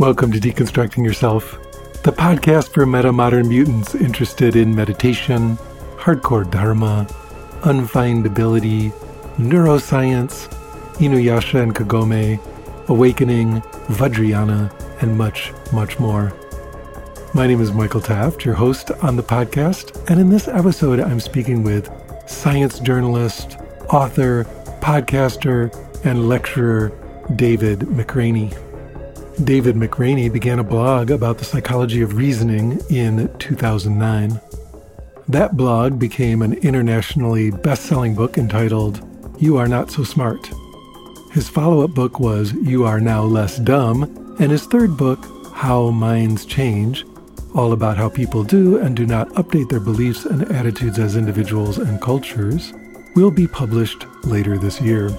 Welcome to Deconstructing Yourself, the podcast for meta modern mutants interested in meditation, hardcore dharma, unfindability, neuroscience, Inuyasha and Kagome, awakening, Vajrayana, and much, much more. My name is Michael Taft, your host on the podcast, and in this episode, I'm speaking with science journalist, author, podcaster, and lecturer David McRaney. David McRaney began a blog about the psychology of reasoning in 2009. That blog became an internationally best selling book entitled You Are Not So Smart. His follow up book was You Are Now Less Dumb, and his third book, How Minds Change, all about how people do and do not update their beliefs and attitudes as individuals and cultures, will be published later this year.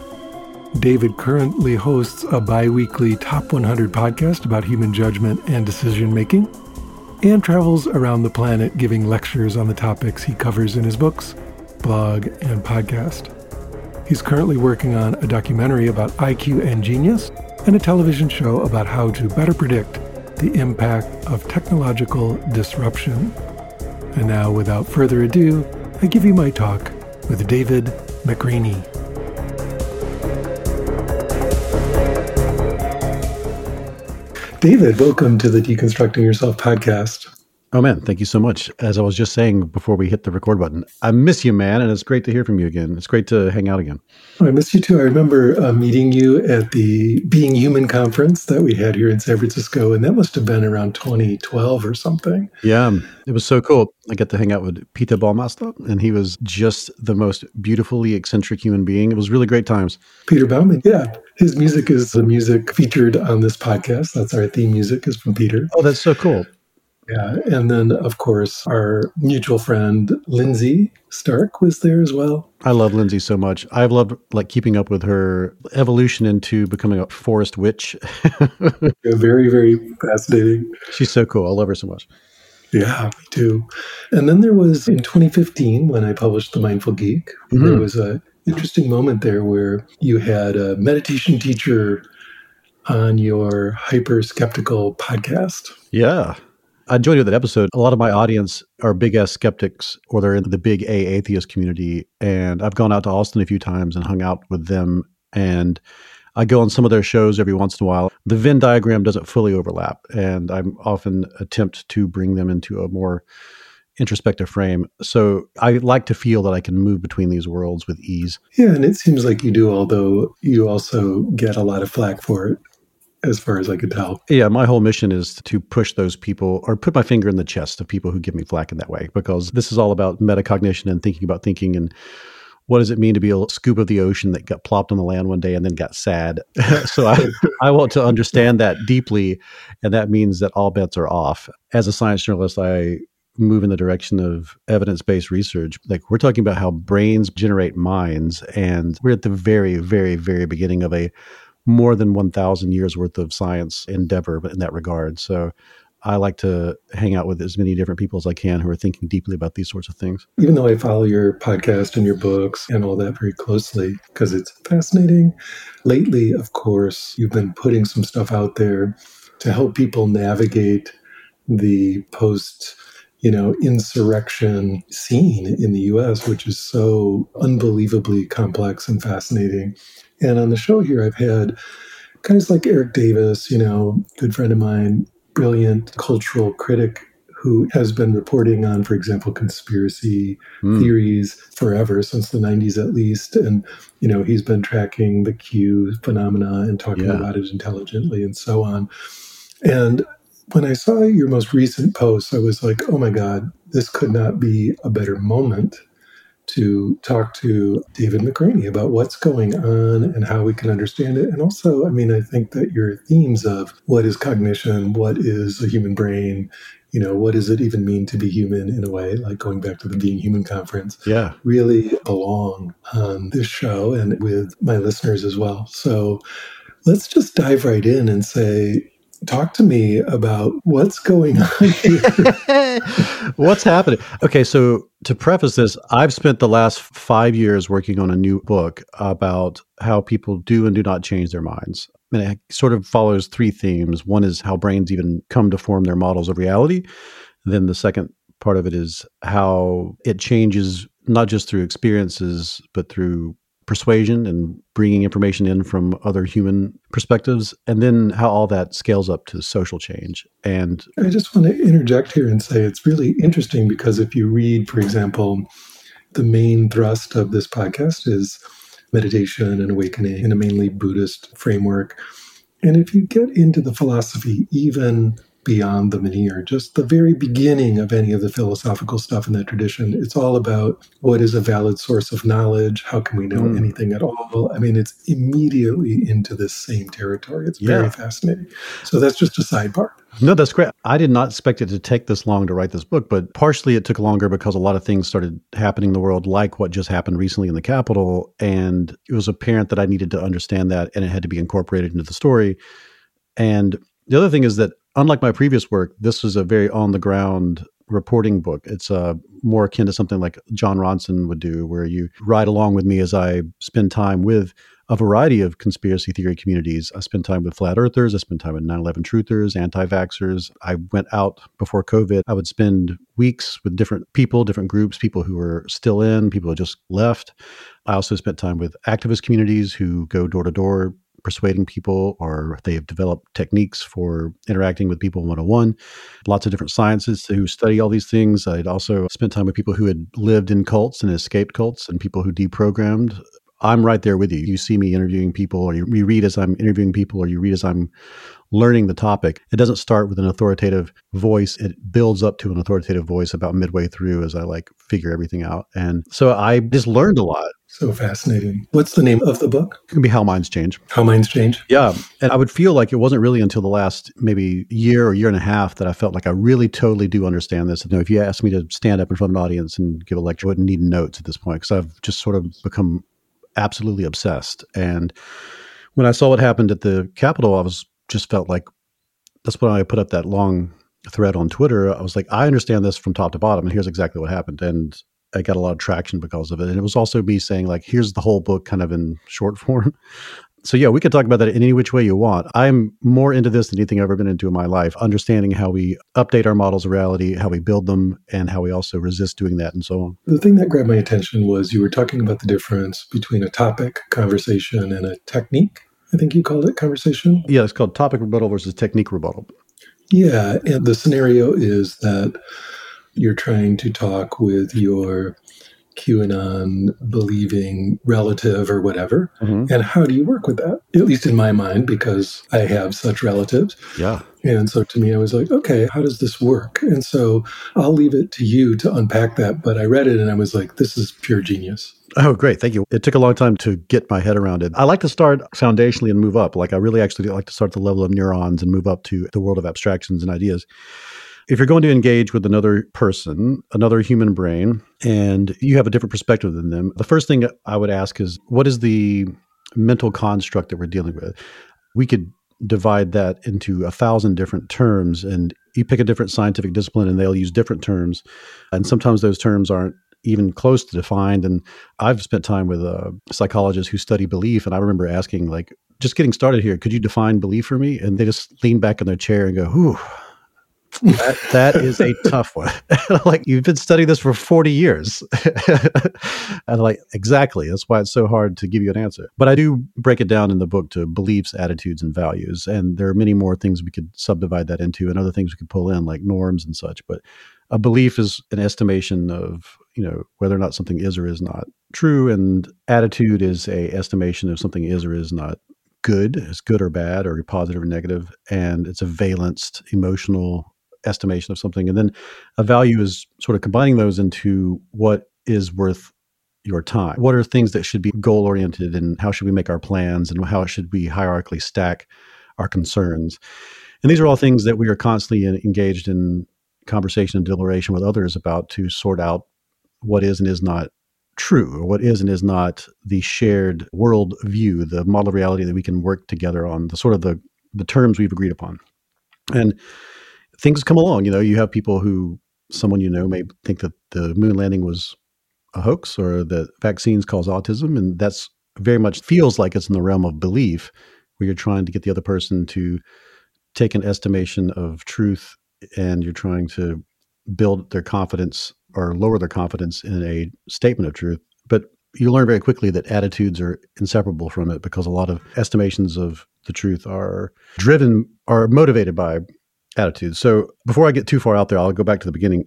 David currently hosts a bi weekly Top 100 podcast about human judgment and decision making, and travels around the planet giving lectures on the topics he covers in his books, blog, and podcast. He's currently working on a documentary about IQ and genius and a television show about how to better predict the impact of technological disruption. And now, without further ado, I give you my talk with David McRaney. David, welcome to the Deconstructing Yourself podcast. Oh man, thank you so much. As I was just saying before we hit the record button, I miss you, man, and it's great to hear from you again. It's great to hang out again. Oh, I miss you too. I remember uh, meeting you at the Being Human conference that we had here in San Francisco, and that must have been around 2012 or something. Yeah, it was so cool. I got to hang out with Peter Baumeister, and he was just the most beautifully eccentric human being. It was really great times. Peter Baumann, yeah. His music is the music featured on this podcast. That's our theme music is from Peter. Oh, that's so cool. Yeah. And then, of course, our mutual friend, Lindsay Stark, was there as well. I love Lindsay so much. I've loved like keeping up with her evolution into becoming a forest witch. very, very fascinating. She's so cool. I love her so much. Yeah, me too. And then there was in 2015 when I published The Mindful Geek, mm-hmm. there was a interesting moment there where you had a meditation teacher on your hyper skeptical podcast. Yeah. I enjoyed that episode. A lot of my audience are big ass skeptics or they're in the big A atheist community. And I've gone out to Austin a few times and hung out with them. And I go on some of their shows every once in a while. The Venn diagram doesn't fully overlap. And I often attempt to bring them into a more introspective frame. So I like to feel that I can move between these worlds with ease. Yeah, and it seems like you do, although you also get a lot of flack for it. As far as I could tell. Yeah, my whole mission is to push those people or put my finger in the chest of people who give me flack in that way, because this is all about metacognition and thinking about thinking and what does it mean to be a scoop of the ocean that got plopped on the land one day and then got sad? so I, I want to understand that deeply. And that means that all bets are off. As a science journalist, I move in the direction of evidence based research. Like we're talking about how brains generate minds, and we're at the very, very, very beginning of a more than 1,000 years worth of science endeavor in that regard. So I like to hang out with as many different people as I can who are thinking deeply about these sorts of things. Even though I follow your podcast and your books and all that very closely because it's fascinating, lately, of course, you've been putting some stuff out there to help people navigate the post you know, insurrection scene in the US, which is so unbelievably complex and fascinating. And on the show here, I've had guys like Erik Davis, you know, good friend of mine, brilliant cultural critic who has been reporting on, for example, conspiracy mm. theories forever, since the 90s at least. And, you know, he's been tracking the Q phenomena and talking yeah. about it intelligently and so on. And when I saw your most recent post, I was like, oh my God, this could not be a better moment to talk to David McRaney about what's going on and how we can understand it. And also, I mean, I think that your themes of what is cognition, what is a human brain, you know, what does it even mean to be human in a way, like going back to the Being Human conference, yeah, really belong on this show and with my listeners as well. So let's just dive right in and say, talk to me about what's going on here. what's happening? Okay, so to preface this, I've spent the last five years working on a new book about how people do and do not change their minds. And it sort of follows three themes. One is how brains even come to form their models of reality. Then the second part of it is how it changes not just through experiences, but through persuasion and bringing information in from other human perspectives, and then how all that scales up to social change. And I just want to interject here and say it's really interesting because if you read, for example, the main thrust of this podcast is meditation and awakening in a mainly Buddhist framework. And if you get into the philosophy, even beyond the veneer, just the very beginning of any of the philosophical stuff in that tradition. It's all about what is a valid source of knowledge? How can we know mm. anything at all? I mean, it's immediately into this same territory. It's very fascinating. So that's just a sidebar. No, that's great. I did not expect it to take this long to write this book, but partially it took longer because a lot of things started happening in the world, like what just happened recently in the Capitol. And it was apparent that I needed to understand that and it had to be incorporated into the story. And the other thing is that unlike my previous work, this was a very on the ground reporting book. It's uh, more akin to something like Jon Ronson would do, where you ride along with me as I spend time with a variety of conspiracy theory communities. I spend time with flat earthers, I spend time with 9 11 truthers, anti vaxxers. I went out before COVID. I would spend weeks with different people, different groups, people who were still in, people who just left. I also spent time with activist communities who go door to door persuading people or they have developed techniques for interacting with people one on one. Lots of different sciences who study all these things. I'd also spent time with people who had lived in cults and escaped cults and people who deprogrammed. I'm right there with you. You see me interviewing people, or you read as I'm interviewing people, or you read as I'm learning the topic. It doesn't start with an authoritative voice. It builds up to an authoritative voice about midway through as I like figure everything out. And so I just learned a lot. So fascinating. What's the name of the book? It can be How Minds Change. How Minds Change? Yeah. And I would feel like it wasn't really until the last maybe year or year and a half that I felt like I really totally do understand this. You know, if you asked me to stand up in front of an audience and give a lecture, I wouldn't need notes at this point because I've just sort of become absolutely obsessed. And when I saw what happened at the Capitol, I was just felt like that's when I put up that long thread on Twitter. I was like, I understand this from top to bottom, and here's exactly what happened. And I got a lot of traction because of it. And it was also me saying, like, here's the whole book kind of in short form. So, yeah, we could talk about that in any which way you want. I'm more into this than anything I've ever been into in my life, understanding how we update our models of reality, how we build them, and how we also resist doing that, and so on. The thing that grabbed my attention was you were talking about the difference between a topic, conversation, and a technique. I think you called it conversation. Yeah, it's called topic rebuttal versus technique rebuttal. Yeah, and the scenario is that you're trying to talk with your QAnon believing relative or whatever. Mm-hmm. And how do you work with that? At least in my mind, because I have such relatives. Yeah. And so to me, I was like, okay, how does this work? And so I'll leave it to you to unpack that. But I read it and I was like, this is pure genius. Oh, great. Thank you. It took a long time to get my head around it. I like to start foundationally and move up. Like, I really actually like to start at the level of neurons and move up to the world of abstractions and ideas if you're going to engage with another person, another human brain, and you have a different perspective than them, the first thing I would ask is what is the mental construct that we're dealing with? We could divide that into a thousand different terms, and you pick a different scientific discipline, and they'll use different terms. And sometimes those terms aren't even close to defined. And I've spent time with a psychologist who study belief, and I remember asking, like, just getting started here, could you define belief for me? And they just lean back in their chair and go, "Whew, that, that is a tough one. like you've been studying this for 40 years. and like exactly, that's why it's so hard to give you an answer. But I do break it down in the book to beliefs, attitudes and values. And there are many more things we could subdivide that into and other things we could pull in like norms and such, but a belief is an estimation of, you know, whether or not something is or is not true and attitude is a estimation of something is or is not good, is good or bad or positive or negative, and it's a valenced emotional estimation of something. And then a value is sort of combining those into what is worth your time. What are things that should be goal oriented and how should we make our plans and how should we hierarchically stack our concerns? And these are all things that we are constantly engaged in conversation and deliberation with others about to sort out what is and is not true or what is and is not the shared world view, the model of reality that we can work together on, the sort of the, the terms we've agreed upon. And things come along. You know, you have people who someone you know may think that the moon landing was a hoax or that vaccines cause autism, and that's very much feels like it's in the realm of belief, where you're trying to get the other person to take an estimation of truth and you're trying to build their confidence or lower their confidence in a statement of truth. But you learn very quickly that attitudes are inseparable from it because a lot of estimations of the truth are driven are motivated by attitudes. So before I get too far out there, I'll go back to the beginning.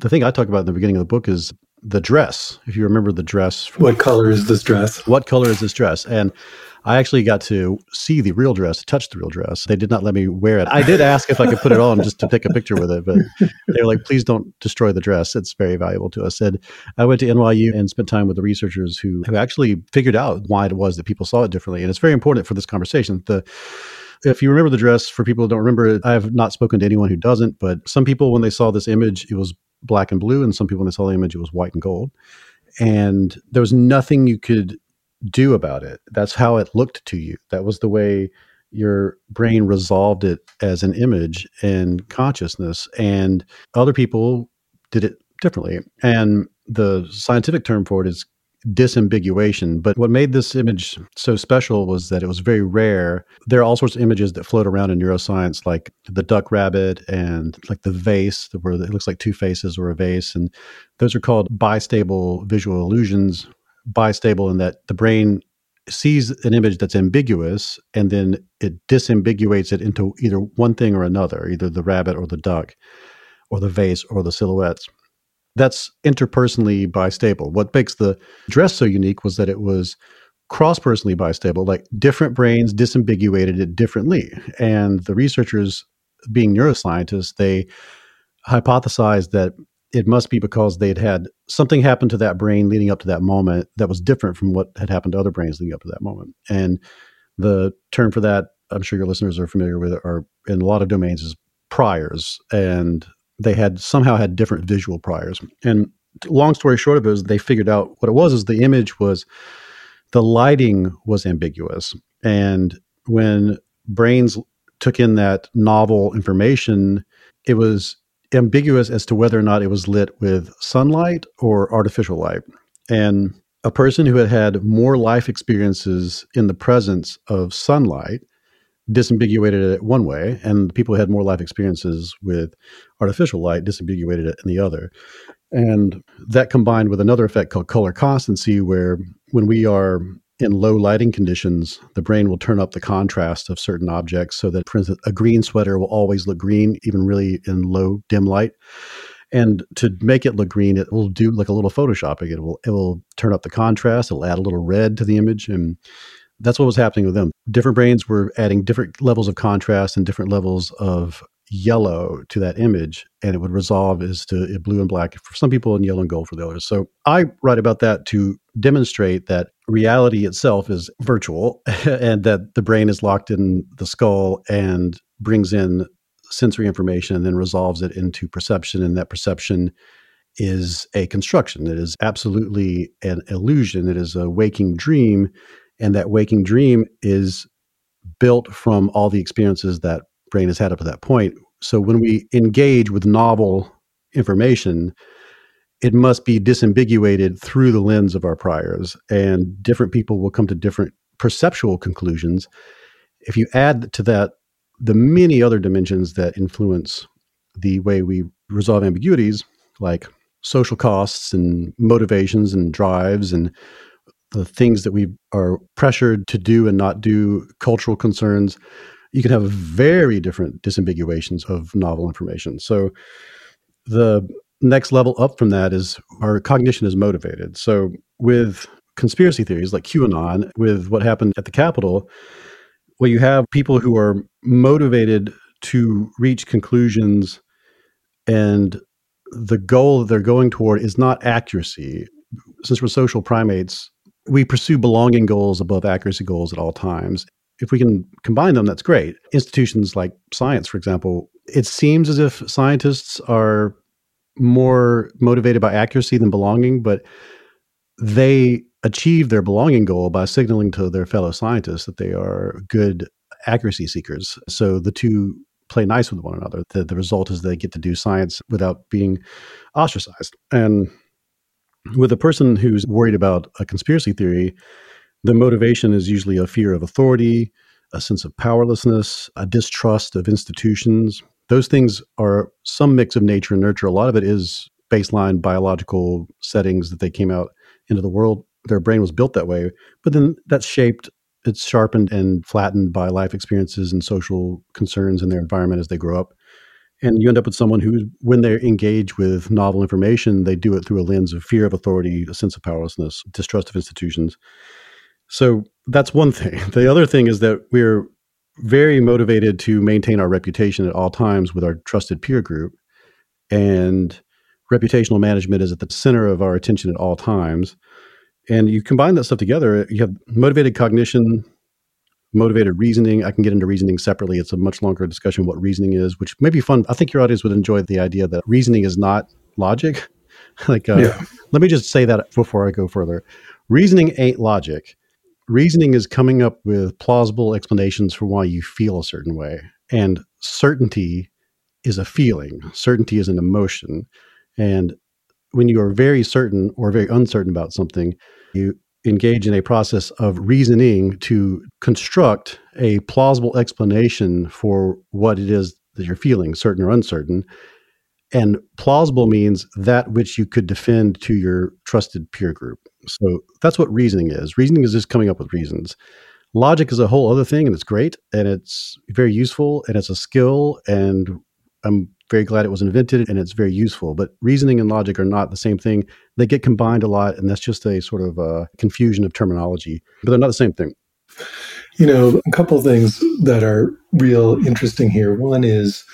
The thing I talk about in the beginning of the book is the dress. If you remember the dress, what color is this dress? What color is this dress? And I actually got to see the real dress, touch the real dress. They did not let me wear it. I did ask if I could put it on just to take a picture with it, but they were like, please don't destroy the dress. It's very valuable to us. And I went to NYU and spent time with the researchers who, who actually figured out why it was that people saw it differently. And it's very important for this conversation. The if you remember the dress, for people who don't remember I have not spoken to anyone who doesn't, but some people, when they saw this image, it was black and blue, and some people, when they saw the image, it was white and gold. And there was nothing you could do about it. That's how it looked to you. That was the way your brain resolved it as an image and consciousness. And other people did it differently. And the scientific term for it is disambiguation. But what made this image so special was that it was very rare. There are all sorts of images that float around in neuroscience, like the duck rabbit and like the vase, where it looks like two faces or a vase. And those are called bistable visual illusions, bistable in that the brain sees an image that's ambiguous and then it disambiguates it into either one thing or another, either the rabbit or the duck or the vase or the silhouettes. That's interpersonally bistable. What makes the dress so unique was that it was cross personally bistable, like different brains disambiguated it differently. And the researchers, being neuroscientists, they hypothesized that it must be because they'd had something happen to that brain leading up to that moment that was different from what had happened to other brains leading up to that moment. And the term for that, I'm sure your listeners are familiar with are in a lot of domains is priors. And they had somehow had different visual priors. And long story short of it is they figured out what it was is the image was the lighting was ambiguous. And when brains took in that novel information, it was ambiguous as to whether or not it was lit with sunlight or artificial light. And a person who had had more life experiences in the presence of sunlight disambiguated it one way, and people who had more life experiences with artificial light disambiguated it in the other. And that combined with another effect called color constancy, where when we are in low lighting conditions, the brain will turn up the contrast of certain objects so that, for instance, a green sweater will always look green, even really in low dim light. And to make it look green, it will do like a little photoshopping. It will it will turn up the contrast. It'll add a little red to the image, and that's what was happening with them. Different brains were adding different levels of contrast and different levels of yellow to that image and it would resolve as to eh, blue and black for some people and yellow and gold for the others. So I write about that to demonstrate that reality itself is virtual and that the brain is locked in the skull and brings in sensory information and then resolves it into perception and that perception is a construction. It is absolutely an illusion. It is a waking dream and that waking dream is built from all the experiences that brain has had up to that point. So when we engage with novel information, it must be disambiguated through the lens of our priors, and different people will come to different perceptual conclusions. If you add to that the many other dimensions that influence the way we resolve ambiguities, like social costs and motivations and drives and the things that we are pressured to do and not do, cultural concerns, you can have very different disambiguations of novel information. So the next level up from that is our cognition is motivated. So with conspiracy theories like QAnon, with what happened at the Capitol, well, you have people who are motivated to reach conclusions and the goal that they're going toward is not accuracy. Since we're social primates, we pursue belonging goals above accuracy goals at all times if we can combine them, that's great. Institutions like science, for example, it seems as if scientists are more motivated by accuracy than belonging, but they achieve their belonging goal by signaling to their fellow scientists that they are good accuracy seekers. So the two play nice with one another. The, the result is they get to do science without being ostracized. And with a person who's worried about a conspiracy theory, the motivation is usually a fear of authority, a sense of powerlessness, a distrust of institutions. Those things are some mix of nature and nurture. A lot of it is baseline biological settings that they came out into the world. Their brain was built that way, but then that's shaped, it's sharpened and flattened by life experiences and social concerns in their environment as they grow up. And you end up with someone who, when they engage with novel information, they do it through a lens of fear of authority, a sense of powerlessness, distrust of institutions. So that's one thing. The other thing is that we're very motivated to maintain our reputation at all times with our trusted peer group. And reputational management is at the center of our attention at all times. And you combine that stuff together, you have motivated cognition, motivated reasoning. I can get into reasoning separately. It's a much longer discussion what reasoning is, which may be fun. I think your audience would enjoy the idea that reasoning is not logic. like, uh, yeah. let me just say that before I go further. Reasoning ain't logic. Reasoning is coming up with plausible explanations for why you feel a certain way. And certainty is a feeling, certainty is an emotion. And when you are very certain or very uncertain about something, you engage in a process of reasoning to construct a plausible explanation for what it is that you're feeling, certain or uncertain. And plausible means that which you could defend to your trusted peer group. So that's what reasoning is. Reasoning is just coming up with reasons. Logic is a whole other thing, and it's great, and it's very useful, and it's a skill. And I'm very glad it was invented and it's very useful. But reasoning and logic are not the same thing. They get combined a lot, and that's just a sort of uh, confusion of terminology, but they're not the same thing. You know, a couple things that are real interesting here. One is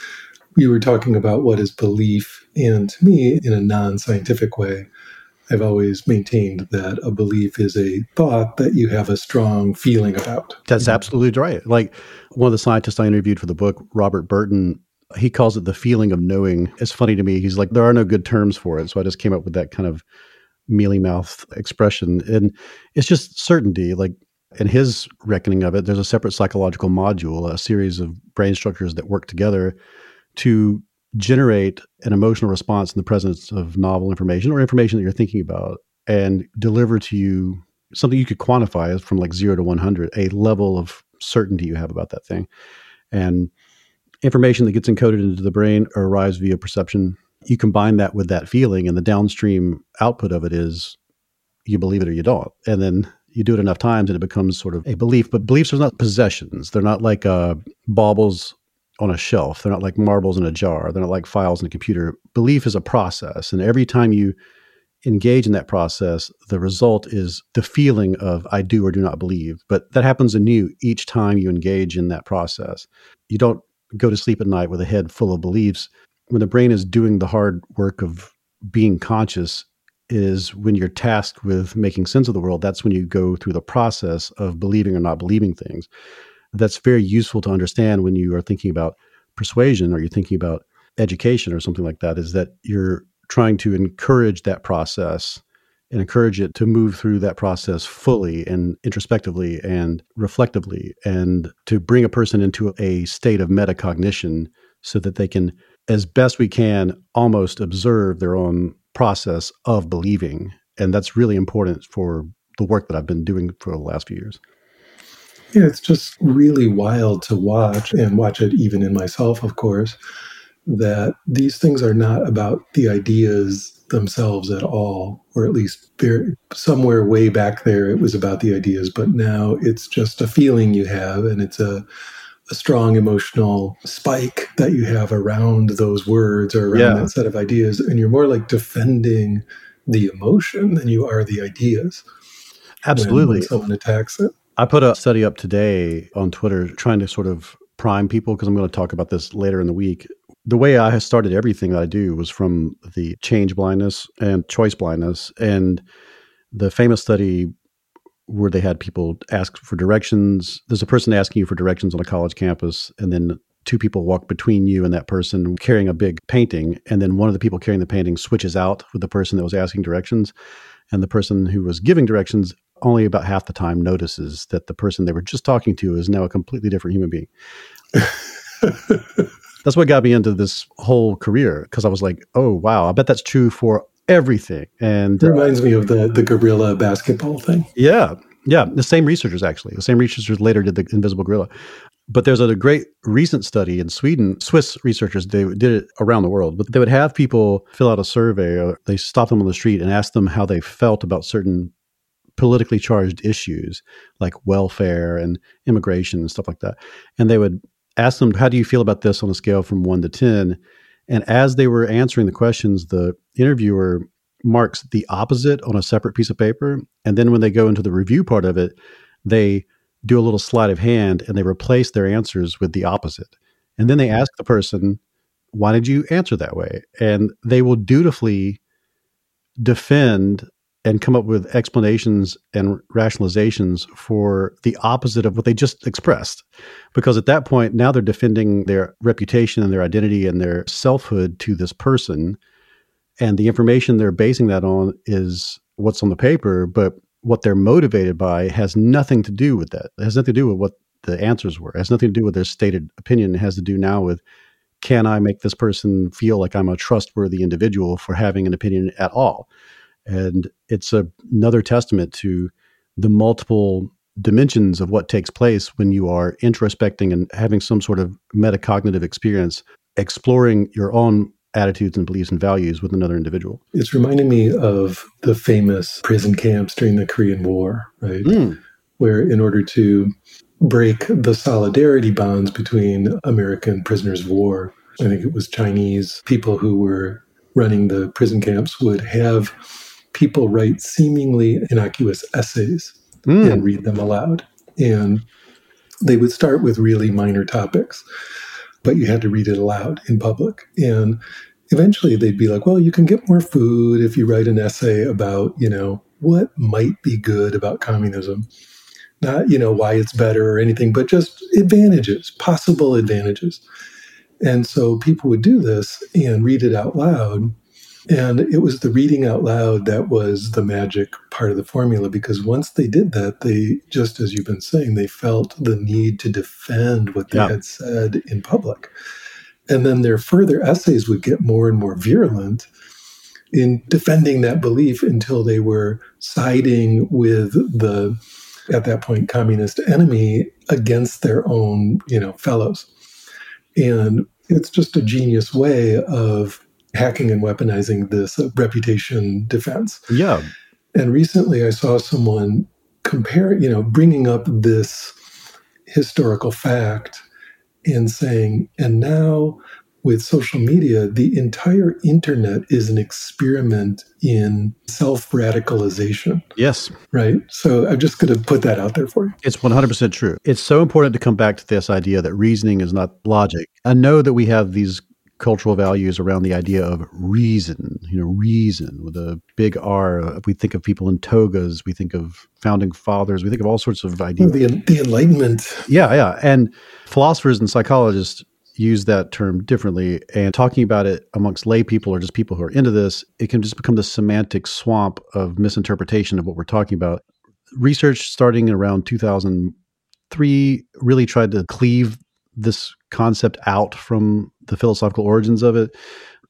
we were talking about what is belief, and to me, in a non scientific way, I've always maintained that a belief is a thought that you have a strong feeling about. That's absolutely right. Like one of the scientists I interviewed for the book, Robert Burton, he calls it the feeling of knowing. It's funny to me. He's like, there are no good terms for it. So I just came up with that kind of mealy mouth expression. And it's just certainty. Like in his reckoning of it, there's a separate psychological module, a series of brain structures that work together to generate an emotional response in the presence of novel information or information that you're thinking about and deliver to you something you could quantify as from like zero to 100, a level of certainty you have about that thing. And information that gets encoded into the brain arrives via perception. You combine that with that feeling, and the downstream output of it is you believe it or you don't. And then you do it enough times and it becomes sort of a belief. But beliefs are not possessions. They're not like uh, baubles on a shelf. They're not like marbles in a jar. They're not like files in a computer. Belief is a process. And every time you engage in that process, the result is the feeling of I do or do not believe. But that happens anew each time you engage in that process. You don't go to sleep at night with a head full of beliefs. When the brain is doing the hard work of being conscious, is when you're tasked with making sense of the world. That's when you go through the process of believing or not believing things. That's very useful to understand when you are thinking about persuasion or you're thinking about education or something like that, is that you're trying to encourage that process and encourage it to move through that process fully and introspectively and reflectively and to bring a person into a state of metacognition so that they can as best we can almost observe their own process of believing and that's really important for the work that I've been doing for the last few years. Yeah, it's just really wild to watch and watch it even in myself, of course, that these things are not about the ideas themselves at all, or at least very, somewhere way back there it was about the ideas, but now it's just a feeling you have and it's a, a strong emotional spike that you have around those words or around yeah. that set of ideas. And you're more like defending the emotion than you are the ideas. Absolutely. When, when someone attacks it. I put a study up today on Twitter trying to sort of prime people because I'm going to talk about this later in the week the way I started everything that I do was from the change blindness and choice blindness. And the famous study where they had people ask for directions. There's a person asking you for directions on a college campus, and then two people walk between you and that person carrying a big painting. And then one of the people carrying the painting switches out with the person that was asking directions. And the person who was giving directions only about half the time notices that the person they were just talking to is now a completely different human being. that's what got me into this whole career because I was like, oh wow, I bet that's true for everything. And it reminds uh, me of the the gorilla basketball thing. Yeah, Yeah, the same researchers actually. The same researchers later did the Invisible Gorilla. But there's a great recent study in Sweden. Swiss researchers they did it around the world, but they would have people fill out a survey. Or they stop them on the street and ask them how they felt about certain politically charged issues like welfare and immigration and stuff like that. And they would ask them, "How do you feel about this on a scale from one to 10? And as they were answering the questions, the interviewer marks the opposite on a separate piece of paper. And then when they go into the review part of it, they do a little sleight of hand and they replace their answers with the opposite. And then they hmm. ask the person, why did you answer that way? And they will dutifully defend and come up with explanations and rationalizations for the opposite of what they just expressed. Because at that point, now they're defending their reputation and their identity and their selfhood to this person. And the information they're basing that on is what's on the paper, but what they're motivated by has nothing to do with that. It has nothing to do with what the answers were. It has nothing to do with their stated opinion. It has to do now with can I make this person feel like I'm a trustworthy individual for having an opinion at all? And it's a, another testament to the multiple dimensions of what takes place when you are introspecting and having some sort of metacognitive experience, exploring your own attitudes and beliefs and values with another individual. It's reminding me of the famous prison camps during the Korean War, right? Mm. Where, in order to break the solidarity bonds between American prisoners of war, I think it was Chinese people who were running the prison camps would have people write seemingly innocuous essays mm. and read them aloud. And they would start with really minor topics but you had to read it aloud in public. And eventually they'd be like, well, you can get more food if you write an essay about, you know, what might be good about communism. Not, you know, why it's better or anything, but just advantages, possible advantages. And so people would do this and read it out loud. And it was the reading out loud that was the magic part of the formula because once they did that, they, just as you've been saying, they felt the need to defend what they yeah. had said in public. And then their further essays would get more and more virulent in defending that belief until they were siding with the, at that point, communist enemy against their own, you know, fellows. And it's just a genius way of hacking and weaponizing this reputation defense. Yeah. And recently I saw someone compare, you know, bringing up this historical fact and saying, and now with social media, the entire internet is an experiment in self radicalization. Yes. Right. So I'm just going to put that out there for you. It's 100% true. It's so important to come back to this idea that reasoning is not logic. I know that we have these cultural values around the idea of reason, you know, reason with a big R. We think of people in togas, we think of founding fathers, we think of all sorts of ideas. The, the Enlightenment. Yeah, yeah. And philosophers and psychologists use that term differently. And talking about it amongst lay people or just people who are into this, it can just become the semantic swamp of misinterpretation of what we're talking about. Research starting around 2003 really tried to cleave this concept out from the philosophical origins of it.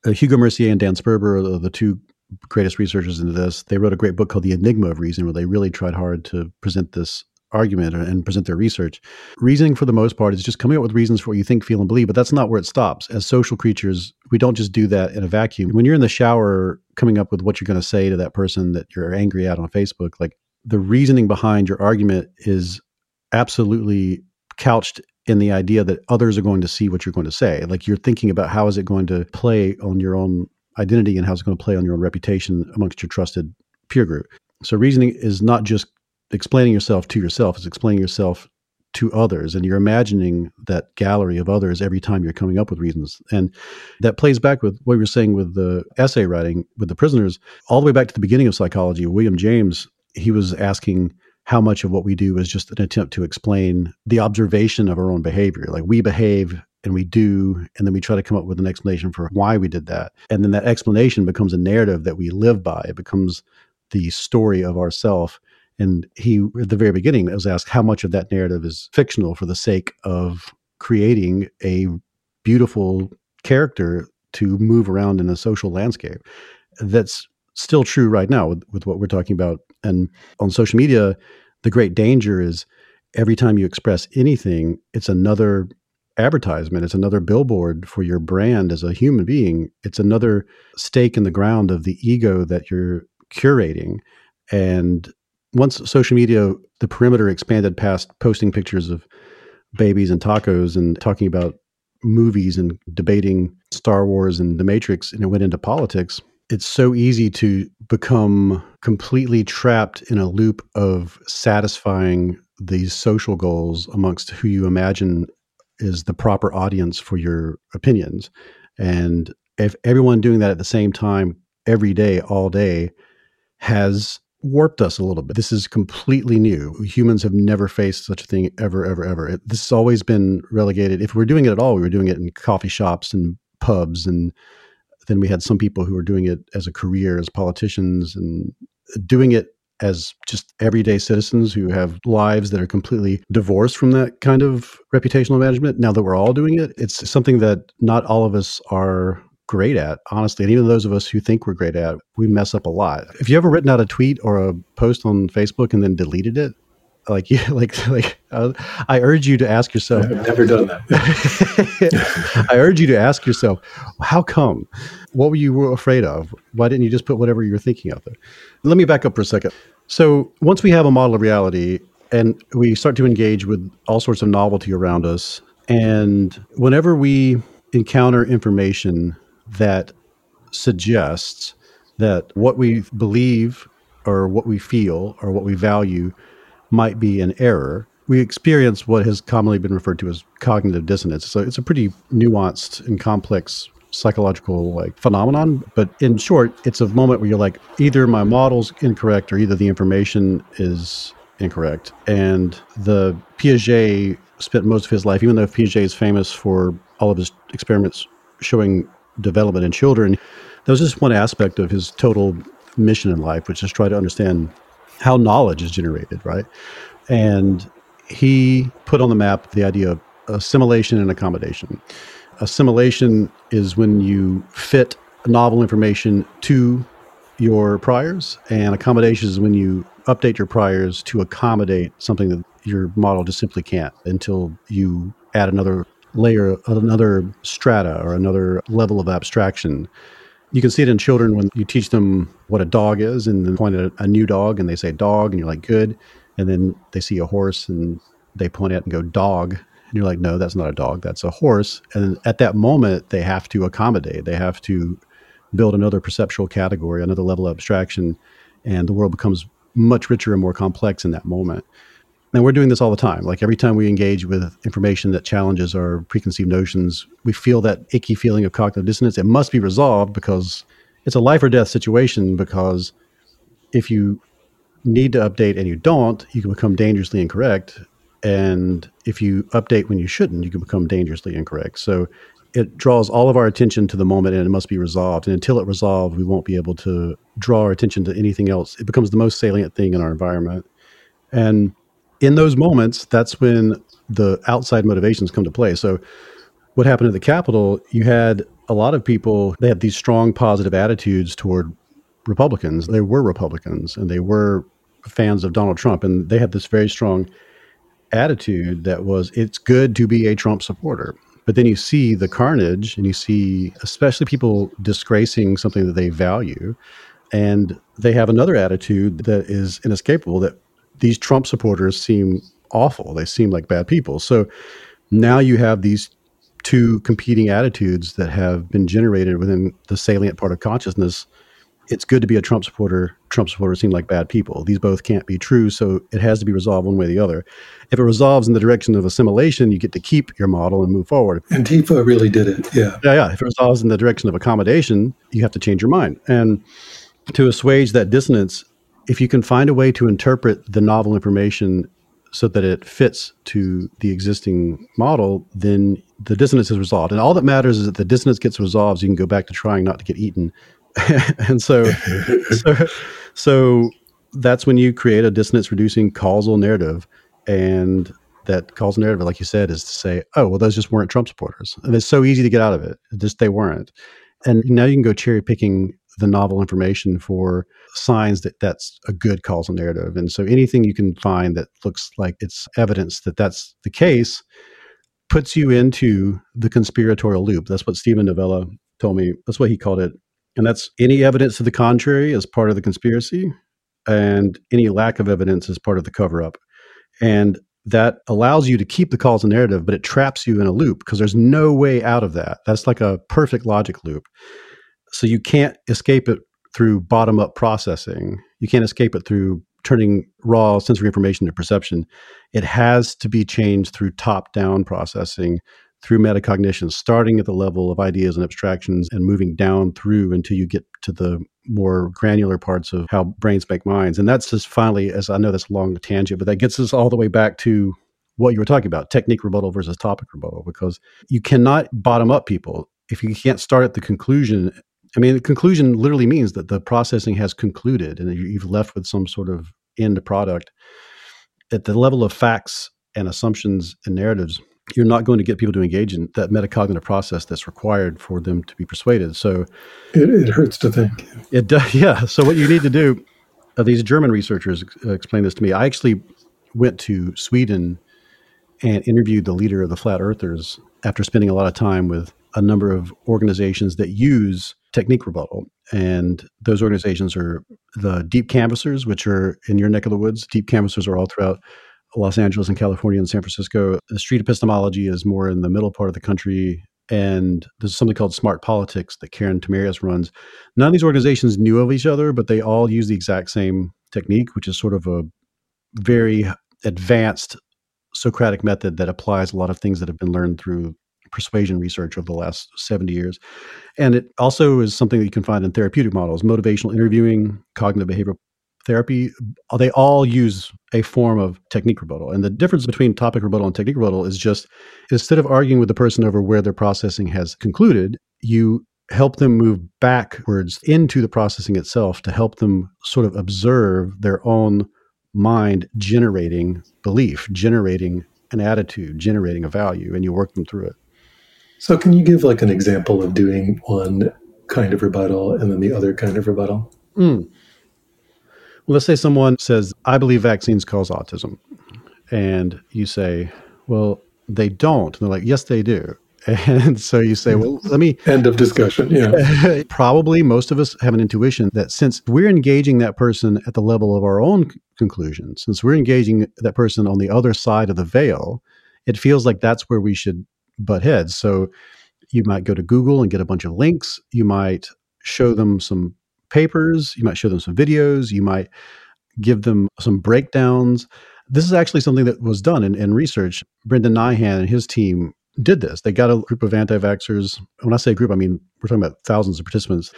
Uh, Hugo Mercier and Dan Sperber are the two greatest researchers into this. They wrote a great book called The Enigma of Reason, where they really tried hard to present this argument and present their research. Reasoning, for the most part, is just coming up with reasons for what you think, feel, and believe, but that's not where it stops. As social creatures, we don't just do that in a vacuum. When you're in the shower coming up with what you're going to say to that person that you're angry at on Facebook, like the reasoning behind your argument is absolutely couched in the idea that others are going to see what you're going to say. Like you're thinking about how is it going to play on your own identity and how it's going to play on your own reputation amongst your trusted peer group. So reasoning is not just explaining yourself to yourself, it's explaining yourself to others and you're imagining that gallery of others every time you're coming up with reasons and that plays back with what you were saying with the essay writing with the prisoners all the way back to the beginning of psychology william james he was asking how much of what we do is just an attempt to explain the observation of our own behavior. Like we behave and we do, and then we try to come up with an explanation for why we did that. And then that explanation becomes a narrative that we live by. It becomes the story of ourself. And he, at the very beginning, was asked how much of that narrative is fictional for the sake of creating a beautiful character to move around in a social landscape. That's still true right now with, with what we're talking about. And on social media, The great danger is every time you express anything, it's another advertisement. It's another billboard for your brand as a human being. It's another stake in the ground of the ego that you're curating. And once social media, the perimeter expanded past posting pictures of babies and tacos and talking about movies and debating Star Wars and The Matrix, and it went into politics. It's so easy to become completely trapped in a loop of satisfying these social goals amongst who you imagine is the proper audience for your opinions. And if everyone doing that at the same time every day, all day, has warped us a little bit. This is completely new. Humans have never faced such a thing ever, ever, ever. It, this has always been relegated. If we're doing it at all, we were doing it in coffee shops and pubs. And then we had some people who were doing it as a career, as politicians, and doing it as just everyday citizens who have lives that are completely divorced from that kind of reputational management. Now that we're all doing it, it's something that not all of us are great at, honestly. And even those of us who think we're great at, we mess up a lot. Have you ever written out a tweet or a post on Facebook and then deleted it? Like you, like, like, uh, I urge you to ask yourself. I've never done that. I urge you to ask yourself, how come? What were you afraid of? Why didn't you just put whatever you were thinking out there? Let me back up for a second. So once we have a model of reality and we start to engage with all sorts of novelty around us, and whenever we encounter information that suggests that what we believe or what we feel or what we value might be an error, we experience what has commonly been referred to as cognitive dissonance. So it's a pretty nuanced and complex psychological like phenomenon. But in short it's a moment where you're like either my model's incorrect or either the information is incorrect. And the piaget spent most of his life even though piaget is famous for all of his experiments showing development in children there was just one aspect of his total mission in life which is try to understand how knowledge is generated right and he put on the map the idea of assimilation and accommodation assimilation is when you fit novel information to your priors, and accommodation is when you update your priors to accommodate something that your model just simply can't until you add another layer, another strata, or another level of abstraction. You can see it in children when you teach them what a dog is and then point at a new dog and they say dog and you're like, good. And then they see a horse and they point at and go dog and you're like, no, that's not a dog, that's a horse. And at that moment, they have to accommodate, they have to build another perceptual category, another level of abstraction, and the world becomes much richer and more complex in that moment. And we're doing this all the time. Like every time we engage with information that challenges our preconceived notions, we feel that icky feeling of cognitive dissonance. It must be resolved because it's a life or death situation. Because if you need to update and you don't, you can become dangerously incorrect. And if you update when you shouldn't, you can become dangerously incorrect. So it draws all of our attention to the moment and it must be resolved. And until it resolved, we won't be able to draw our attention to anything else. It becomes the most salient thing in our environment. And in those moments, that's when the outside motivations come to play. So what happened at the Capitol, you had a lot of people, they had these strong positive attitudes toward Republicans. They were Republicans and they were fans of Donald Trump. And they had this very strong attitude that was it's good to be a Trump supporter. But then you see the carnage and you see especially people disgracing something that they value. And they have another attitude that is inescapable that these Trump supporters seem awful. They seem like bad people. So now you have these two competing attitudes that have been generated within the salient part of consciousness it's good to be a Trump supporter. Trump supporters seem like bad people. These both can't be true, so it has to be resolved one way or the other. If it resolves in the direction of assimilation, you get to keep your model and move forward. Antifa really did it, yeah. Yeah, yeah. If it resolves in the direction of accommodation, you have to change your mind. And to assuage that dissonance, if you can find a way to interpret the novel information so that it fits to the existing model, then the dissonance is resolved. And all that matters is that the dissonance gets resolved. So you can go back to trying not to get eaten and so, so, so that's when you create a dissonance reducing causal narrative. And that causal narrative, like you said, is to say, oh, well, those just weren't Trump supporters. And it's so easy to get out of it. Just they weren't. And now you can go cherry picking the novel information for signs that that's a good causal narrative. And so anything you can find that looks like it's evidence that that's the case puts you into the conspiratorial loop. That's what Steven Novella told me. That's what he called it. And that's any evidence to the contrary as part of the conspiracy, and any lack of evidence as part of the cover up. And that allows you to keep the causal narrative, but it traps you in a loop because there's no way out of that. That's like a perfect logic loop. So you can't escape it through bottom up processing. You can't escape it through turning raw sensory information to perception. It has to be changed through top down processing, through metacognition, starting at the level of ideas and abstractions and moving down through until you get to the more granular parts of how brains make minds. And that's just finally, as I know that's a long tangent, but that gets us all the way back to what you were talking about technique rebuttal versus topic rebuttal, because you cannot bottom up people. If you can't start at the conclusion, I mean, the conclusion literally means that the processing has concluded and you've left with some sort of end product. At the level of facts and assumptions and narratives, you're not going to get people to engage in that metacognitive process that's required for them to be persuaded. So it, it hurts to think. It does, yeah. So what you need to do, uh, these German researchers uh, explained this to me. I actually went to Sweden and interviewed the leader of the Flat Earthers after spending a lot of time with a number of organizations that use technique rebuttal. And those organizations are the Deep Canvassers, which are in your neck of the woods. Deep Canvassers are all throughout Los Angeles and California and San Francisco. The street epistemology is more in the middle part of the country. And there's something called Smart Politics that Karin Tamerius runs. None of these organizations knew of each other, but they all use the exact same technique, which is sort of a very advanced Socratic method that applies a lot of things that have been learned through persuasion research over the last 70 years. And it also is something that you can find in therapeutic models, motivational interviewing, cognitive behavioral therapy, they all use a form of technique rebuttal. And the difference between topic rebuttal and technique rebuttal is just instead of arguing with the person over where their processing has concluded, you help them move backwards into the processing itself to help them sort of observe their own mind generating belief, generating an attitude, generating a value, and you work them through it. So, can you give like an example of doing one kind of rebuttal and then the other kind of rebuttal? Mm. Well, let's say someone says, I believe vaccines cause autism. And you say, well, they don't. And they're like, yes, they do. And so you say, well, let me. End of discussion. Yeah. probably most of us have an intuition that since we're engaging that person at the level of our own conclusions, since we're engaging that person on the other side of the veil, it feels like that's where we should butt heads. So you might go to Google and get a bunch of links. You might show them some papers, you might show them some videos, you might give them some breakdowns. This is actually something that was done in, in research. Brendan Nyhan and his team did this. They got a group of anti vaxxers. When I say group, I mean, we're talking about thousands of participants.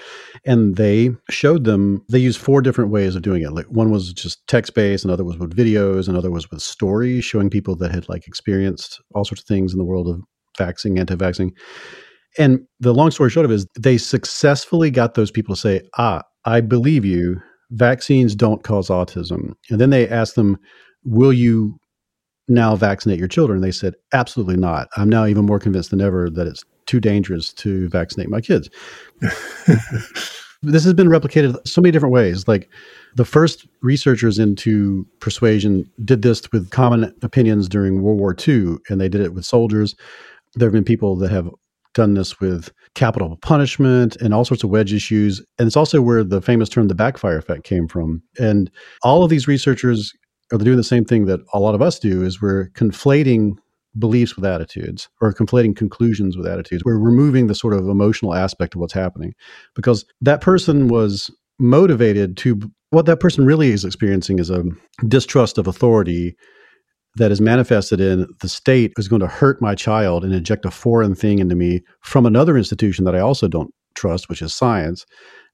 And they showed them, they used four different ways of doing it. Like one was just text based, another was with videos, another was with stories showing people that had like experienced all sorts of things in the world of vaxing, anti vaxing. And the long story short of it is they successfully got those people to say, ah, I believe you. Vaccines don't cause autism. And then they asked them, will you now vaccinate your children? They said, absolutely not. I'm now even more convinced than ever that it's too dangerous to vaccinate my kids. this has been replicated so many different ways. Like the first researchers into persuasion did this with common opinions during World War II, and they did it with soldiers. There have been people that have done this with capital punishment and all sorts of wedge issues. And it's also where the famous term the backfire effect came from. And all of these researchers are doing the same thing that a lot of us do is we're conflating beliefs with attitudes or conflating conclusions with attitudes. We're removing the sort of emotional aspect of what's happening because that person was motivated to what that person really is experiencing is a distrust of authority that is manifested in the state is going to hurt my child and inject a foreign thing into me from another institution that I also don't trust, which is science.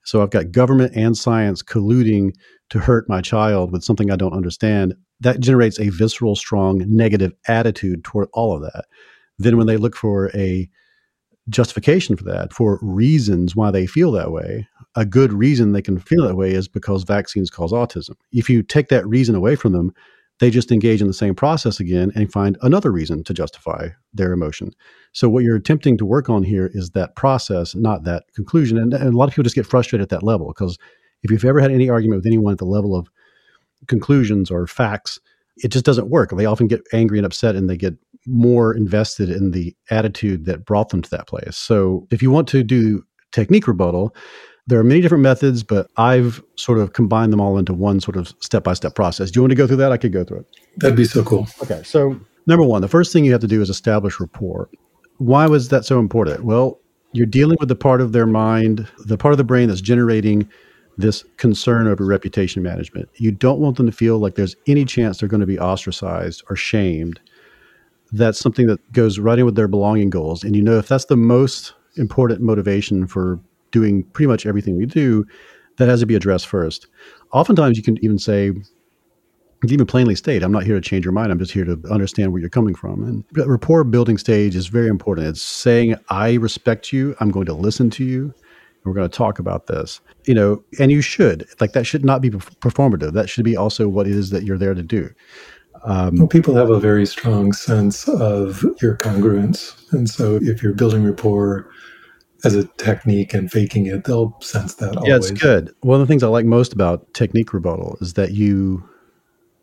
So I've got government and science colluding to hurt my child with something I don't understand. That generates a visceral, strong negative attitude toward all of that. Then when they look for a justification for that, for reasons why they feel that way, a good reason they can feel that way is because vaccines cause autism. If you take that reason away from them, they just engage in the same process again and find another reason to justify their emotion. So, what you're attempting to work on here is that process, not that conclusion. And, and a lot of people just get frustrated at that level because if you've ever had any argument with anyone at the level of conclusions or facts, it just doesn't work. They often get angry and upset and they get more invested in the attitude that brought them to that place. So, if you want to do technique rebuttal, there are many different methods, but I've sort of combined them all into one sort of step by step process. Do you want to go through that? I could go through it. That'd be so cool. Okay. So, number one, the first thing you have to do is establish rapport. Why was that so important? Well, you're dealing with the part of their mind, the part of the brain that's generating this concern over reputation management. You don't want them to feel like there's any chance they're going to be ostracized or shamed. That's something that goes right in with their belonging goals. And you know, if that's the most important motivation for doing pretty much everything we do, that has to be addressed first. Oftentimes, you can even say, even plainly state, I'm not here to change your mind. I'm just here to understand where you're coming from. And rapport building stage is very important. It's saying, I respect you. I'm going to listen to you. We're going to talk about this, you know, and you should like that should not be performative. That should be also what it is that you're there to do. Um, well, people have a very strong sense of your congruence. And so if you're building rapport, as a technique and faking it, they'll sense that. Always. Yeah, it's good. One of the things I like most about technique rebuttal is that you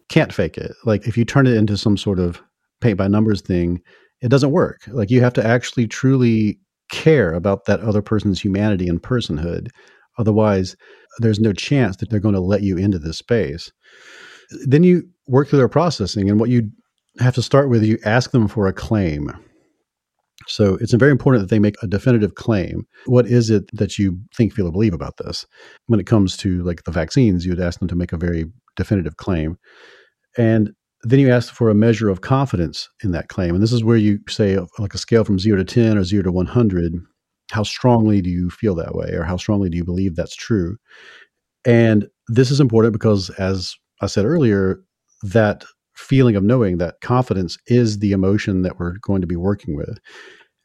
can't fake it. Like if you turn it into some sort of paint by numbers thing, it doesn't work. Like you have to actually truly care about that other person's humanity and personhood. Otherwise, there's no chance that they're going to let you into this space. Then you work through their processing, and what you have to start with, you ask them for a claim. So it's very important that they make a definitive claim. What is it that you think, feel, or believe about this? When it comes to like the vaccines, you would ask them to make a very definitive claim. And then you ask for a measure of confidence in that claim. And this is where you say, like a scale from zero to 10 or zero to 100, how strongly do you feel that way? Or how strongly do you believe that's true? And this is important because, as I said earlier, that feeling of knowing that confidence is the emotion that we're going to be working with.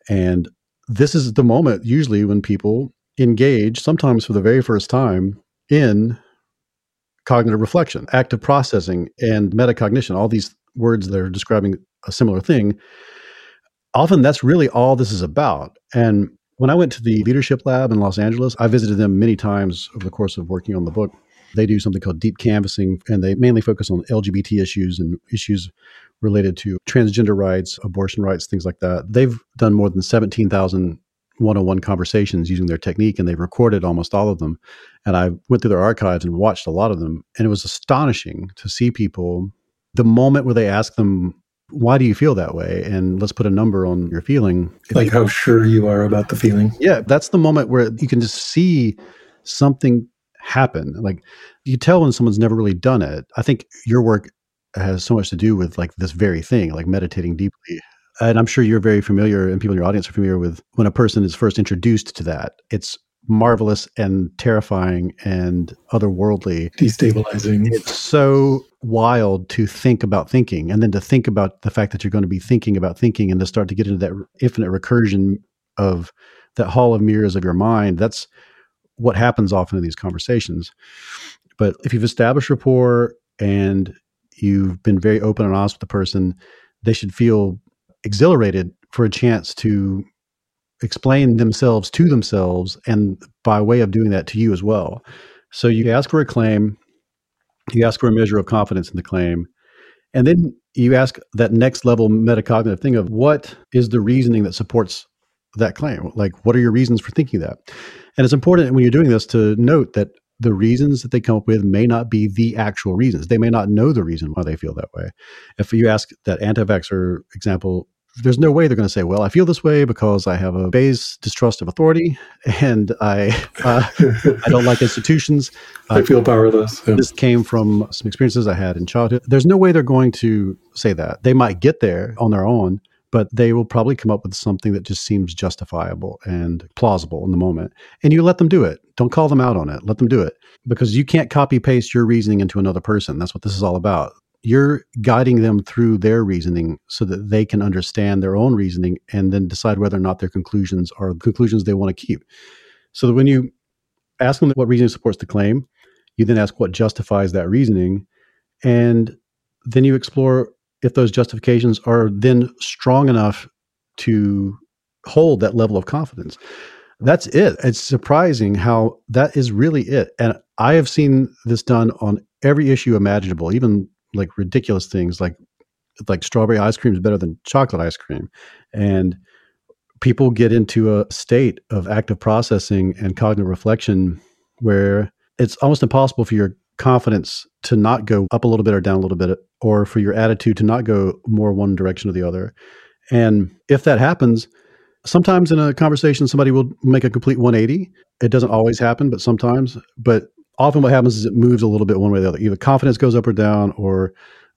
And this is the moment usually when people engage, sometimes for the very first time, in cognitive reflection, active processing, and metacognition, all these words that are describing a similar thing. Often that's really all this is about. And when I went to the leadership lab in Los Angeles, I visited them many times over the course of working on the book. They do something called deep canvassing, and they mainly focus on LGBT issues and issues related to transgender rights, abortion rights, things like that. They've done more than 17,000 one-on-one conversations using their technique and they've recorded almost all of them. And i went through their archives and watched a lot of them and it was astonishing to see people the moment where they ask them why do you feel that way? And let's put a number on your feeling. Like how sure you are about the feeling? Yeah that's the moment where you can just see something happen like you tell when someone's never really done it i think your work has so much to do with like this very thing, like meditating deeply. And I'm sure you're very familiar, and people in your audience are familiar with when a person is first introduced to that. It's marvelous and terrifying and otherworldly, destabilizing. It's so wild to think about thinking, and then to think about the fact that you're going to be thinking about thinking, and to start to get into that infinite recursion of that hall of mirrors of your mind. That's what happens often in these conversations. But if you've established rapport and you've been very open and honest with the person, they should feel exhilarated for a chance to explain themselves to themselves and by way of doing that to you as well. So you ask for a claim, you ask for a measure of confidence in the claim, and then you ask that next level metacognitive thing of what is the reasoning that supports that claim? Like, what are your reasons for thinking that? And it's important when you're doing this to note that the reasons that they come up with may not be the actual reasons. They may not know the reason why they feel that way. If you ask that anti vaxxer example, there's no way they're going to say, "Well, I feel this way because I have a base distrust of authority, and I uh, I don't like institutions. I feel powerless." Yeah. This came from some experiences I had in childhood. There's no way they're going to say that. They might get there on their own, but they will probably come up with something that just seems justifiable and plausible in the moment. And you let them do it. Don't call them out on it. Let them do it because you can't copy paste your reasoning into another person. That's what this is all about. You're guiding them through their reasoning so that they can understand their own reasoning and then decide whether or not their conclusions are the conclusions they want to keep. So that when you ask them what reasoning supports the claim, you then ask what justifies that reasoning. And then you explore if those justifications are then strong enough to hold that level of confidence. That's it. It's surprising how that is really it. And I have seen this done on every issue imaginable, even like ridiculous things like like strawberry ice cream is better than chocolate ice cream. And people get into a state of active processing and cognitive reflection where it's almost impossible for your confidence to not go up a little bit or down a little bit, or for your attitude to not go more one direction or the other. And if that happens, sometimes in a conversation, somebody will make a complete 180. It doesn't always happen, but sometimes. But often what happens is it moves a little bit one way or the other. Either confidence goes up or down, or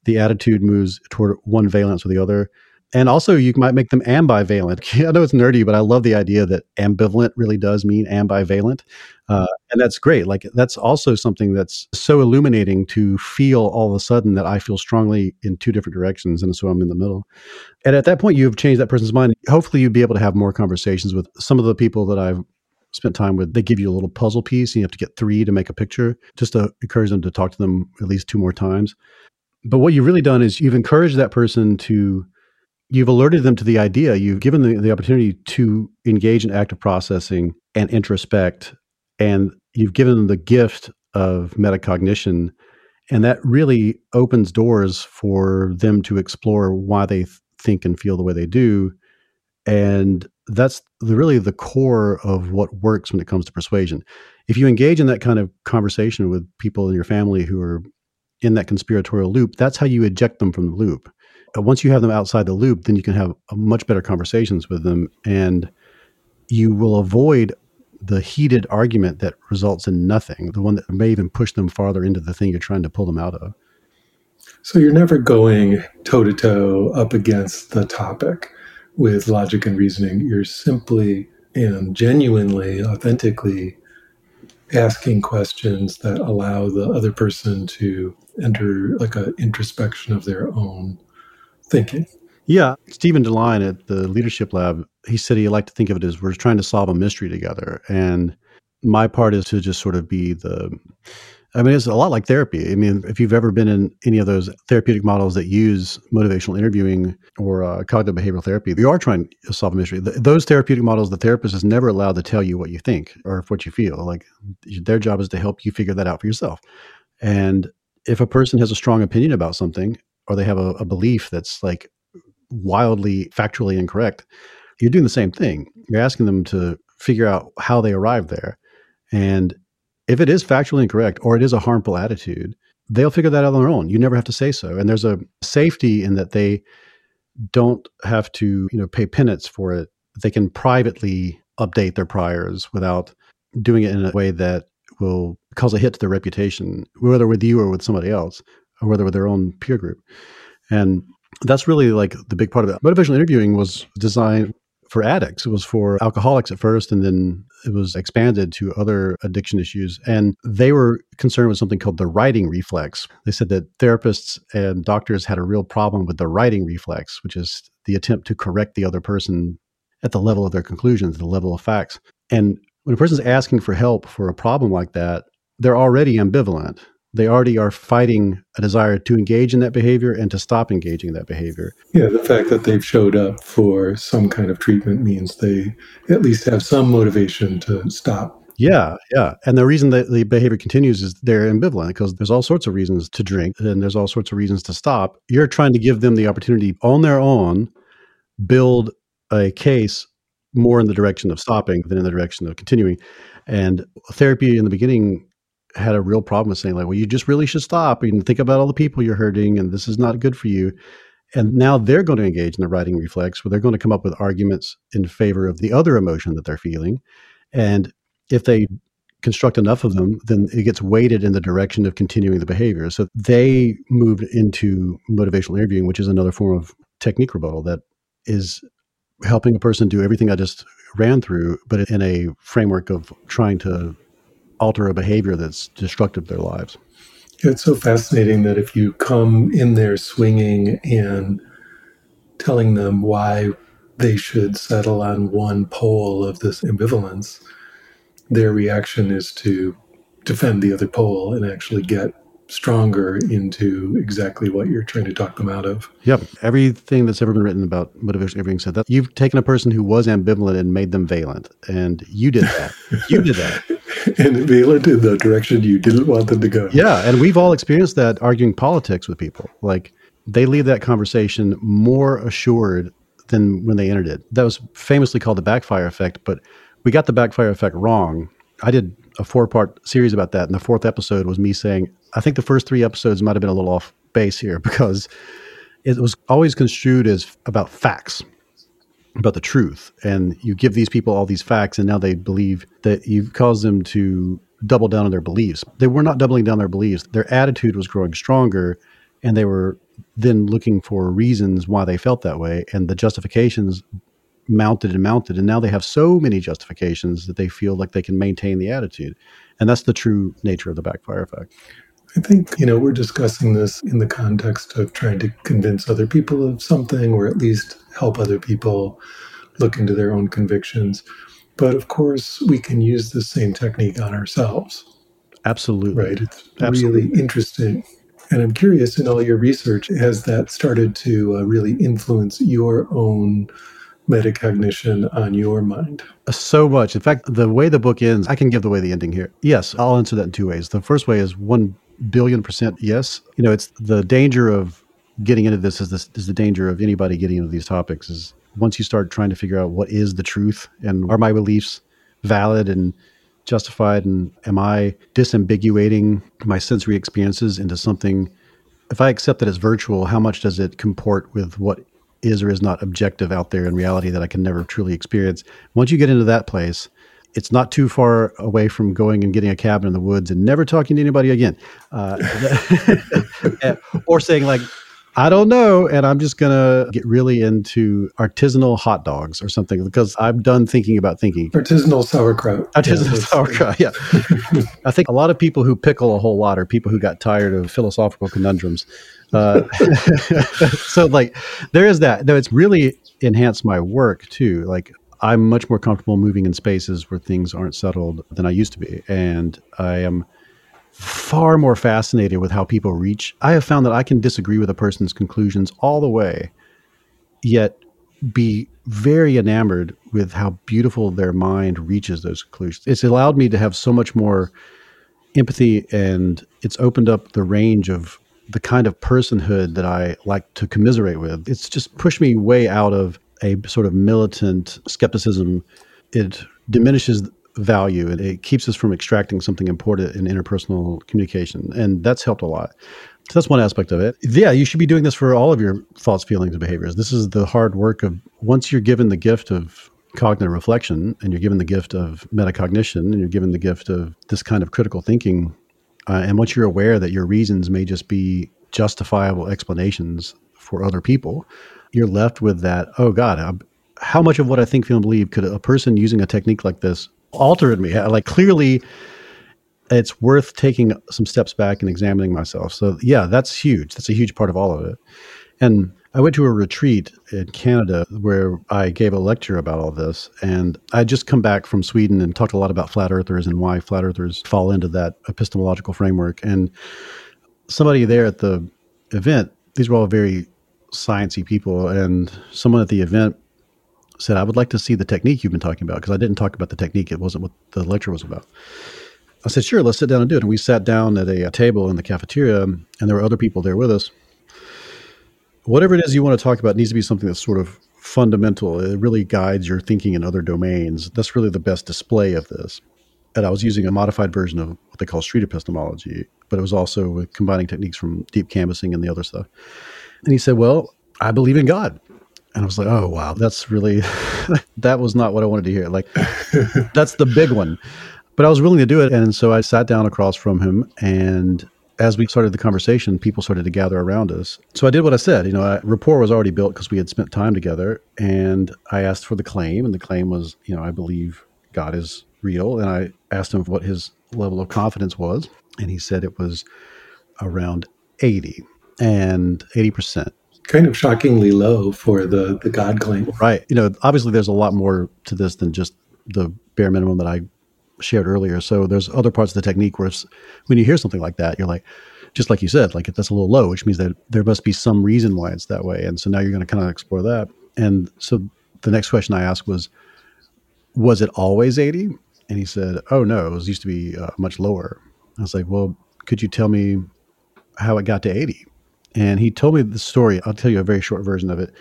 the attitude moves toward one valence or the other. And also, you might make them ambivalent. I know it's nerdy, but I love the idea that ambivalent really does mean ambivalent. Uh, and that's great. Like, that's also something that's so illuminating to feel all of a sudden that I feel strongly in two different directions. And so I'm in the middle. And at that point, you've changed that person's mind. Hopefully, you'd be able to have more conversations with some of the people that I've spent time with. They give you a little puzzle piece, and you have to get three to make a picture, just to encourage them to talk to them at least two more times. But what you've really done is you've encouraged that person to you've alerted them to the idea, you've given them the opportunity to engage in active processing and introspect, and you've given them the gift of metacognition. And that really opens doors for them to explore why they think and feel the way they do. And that's the, really the core of what works when it comes to persuasion. If you engage in that kind of conversation with people in your family who are in that conspiratorial loop, that's how you eject them from the loop. Uh, once you have them outside the loop, then you can have much better conversations with them, and you will avoid the heated argument that results in nothing, the one that may even push them farther into the thing you're trying to pull them out of. So you're never going toe to toe up against the topic with logic and reasoning. You're simply and genuinely, authentically asking questions that allow the other person to enter like an introspection of their own thinking. Yeah. Stephen DeLine at the Leadership Lab, he said he liked to think of it as we're trying to solve a mystery together. And my part is to just sort of be the I mean, it's a lot like therapy. I mean, if you've ever been in any of those therapeutic models that use motivational interviewing or uh, cognitive behavioral therapy, you are trying to solve a mystery. The, those therapeutic models, the therapist is never allowed to tell you what you think or what you feel. Like their job is to help you figure that out for yourself. And if a person has a strong opinion about something or they have a, a belief that's like wildly factually incorrect, you're doing the same thing. You're asking them to figure out how they arrived there. And if it is factually incorrect or it is a harmful attitude, they'll figure that out on their own. You never have to say so. And there's a safety in that they don't have to, you know, pay penance for it. They can privately update their priors without doing it in a way that will cause a hit to their reputation, whether with you or with somebody else, or whether with their own peer group. And that's really like the big part of it. Motivational interviewing was designed for addicts. It was for alcoholics at first, and then it was expanded to other addiction issues. And they were concerned with something called the righting reflex. They said that therapists and doctors had a real problem with the righting reflex, which is the attempt to correct the other person at the level of their conclusions, the level of facts. And when a person's asking for help for a problem like that, they're already ambivalent they already are fighting a desire to engage in that behavior and to stop engaging in that behavior. Yeah, the fact that they've showed up for some kind of treatment means they at least have some motivation to stop. Yeah, yeah. And the reason that the behavior continues is they're ambivalent because there's all sorts of reasons to drink and there's all sorts of reasons to stop. You're trying to give them the opportunity on their own build a case more in the direction of stopping than in the direction of continuing. And therapy in the beginning had a real problem with saying like, well, you just really should stop and think about all the people you're hurting, and this is not good for you. And now they're going to engage in the righting reflex, where they're going to come up with arguments in favor of the other emotion that they're feeling. And if they construct enough of them, then it gets weighted in the direction of continuing the behavior. So they moved into motivational interviewing, which is another form of technique rebuttal that is helping a person do everything I just ran through, but in a framework of trying to alter a behavior that's destructive to their lives. It's so fascinating that if you come in there swinging and telling them why they should settle on one pole of this ambivalence, their reaction is to defend the other pole and actually get stronger into exactly what you're trying to talk them out of. Yep. Everything that's ever been written about motivation, everything said that you've taken a person who was ambivalent and made them valent. And you did that. you did that. and valent in the direction you didn't want them to go. Yeah. And we've all experienced that arguing politics with people. Like they leave that conversation more assured than when they entered it. That was famously called the backfire effect, but we got the backfire effect wrong. I did a four part series about that. And the fourth episode was me saying, I think the first three episodes might have been a little off base here because it was always construed as about facts, about the truth. And you give these people all these facts, and now they believe that you've caused them to double down on their beliefs. They were not doubling down their beliefs, their attitude was growing stronger, and they were then looking for reasons why they felt that way. And the justifications mounted and mounted. And now they have so many justifications that they feel like they can maintain the attitude. And that's the true nature of the backfire effect. I think, you know, we're discussing this in the context of trying to convince other people of something or at least help other people look into their own convictions. But of course, we can use the same technique on ourselves. Absolutely. Right. It's Absolutely. really interesting. And I'm curious in all your research, has that started to uh, really influence your own metacognition on your mind? So much. In fact, the way the book ends, I can give the way the ending here. Yes, I'll answer that in two ways. The first way is one billion percent yes. You know, it's the danger of getting into this is this is the danger of anybody getting into these topics is once you start trying to figure out what is the truth and are my beliefs valid and justified and am I disambiguating my sensory experiences into something if I accept that it's virtual, how much does it comport with what is or is not objective out there in reality that I can never truly experience? Once you get into that place, it's not too far away from going and getting a cabin in the woods and never talking to anybody again, uh, or saying like, I don't know, and I'm just gonna get really into artisanal hot dogs or something because I'm done thinking about thinking. Artisanal sauerkraut. Artisanal yeah, sauerkraut. Yeah, I think a lot of people who pickle a whole lot are people who got tired of philosophical conundrums. Uh, so like, there is that. Though it's really enhanced my work too. Like I'm much more comfortable moving in spaces where things aren't settled than I used to be. And I am far more fascinated with how people reach. I have found that I can disagree with a person's conclusions all the way, yet be very enamored with how beautiful their mind reaches those conclusions. It's allowed me to have so much more empathy and it's opened up the range of the kind of personhood that I like to commiserate with. It's just pushed me way out of a sort of militant skepticism, it diminishes value and it keeps us from extracting something important in interpersonal communication. And that's helped a lot. So that's one aspect of it. Yeah, you should be doing this for all of your thoughts, feelings, and behaviors. This is the hard work of once you're given the gift of cognitive reflection and you're given the gift of metacognition and you're given the gift of this kind of critical thinking. Uh, and once you're aware that your reasons may just be justifiable explanations for other people, you're left with that, oh God, I'm, how much of what I think, feel, and believe could a person using a technique like this alter in me? Like, clearly, it's worth taking some steps back and examining myself. So, yeah, that's huge. That's a huge part of all of it. And I went to a retreat in Canada where I gave a lecture about all this. And I just come back from Sweden and talked a lot about flat earthers and why flat earthers fall into that epistemological framework. And somebody there at the event, these were all very sciencey people, and someone at the event said, "I would like to see the technique you've been talking about because I didn't talk about the technique; it wasn't what the lecture was about." I said, "Sure, let's sit down and do it." And we sat down at a, a table in the cafeteria, and there were other people there with us. Whatever it is you want to talk about needs to be something that's sort of fundamental. It really guides your thinking in other domains. That's really the best display of this. And I was using a modified version of what they call street epistemology, but it was also combining techniques from deep canvassing and the other stuff. And he said, Well, I believe in God. And I was like, Oh, wow, that's really, that was not what I wanted to hear. Like, that's the big one. But I was willing to do it. And so I sat down across from him. And as we started the conversation, people started to gather around us. So I did what I said. You know, I, rapport was already built because we had spent time together. And I asked for the claim. And the claim was, you know, I believe God is real. And I asked him what his level of confidence was. And he said it was around 80 and 80%. Kind of shockingly low for the, the God claim. Right. You know, obviously there's a lot more to this than just the bare minimum that I shared earlier. So there's other parts of the technique where when you hear something like that, you're like, just like you said, like that's a little low, which means that there must be some reason why it's that way. And so now you're going to kind of explore that. And so the next question I asked was, was it always 80? And he said, oh no, it was used to be uh, much lower. I was like, well, could you tell me how it got to 80? And he told me the story. I'll tell you a very short version of it.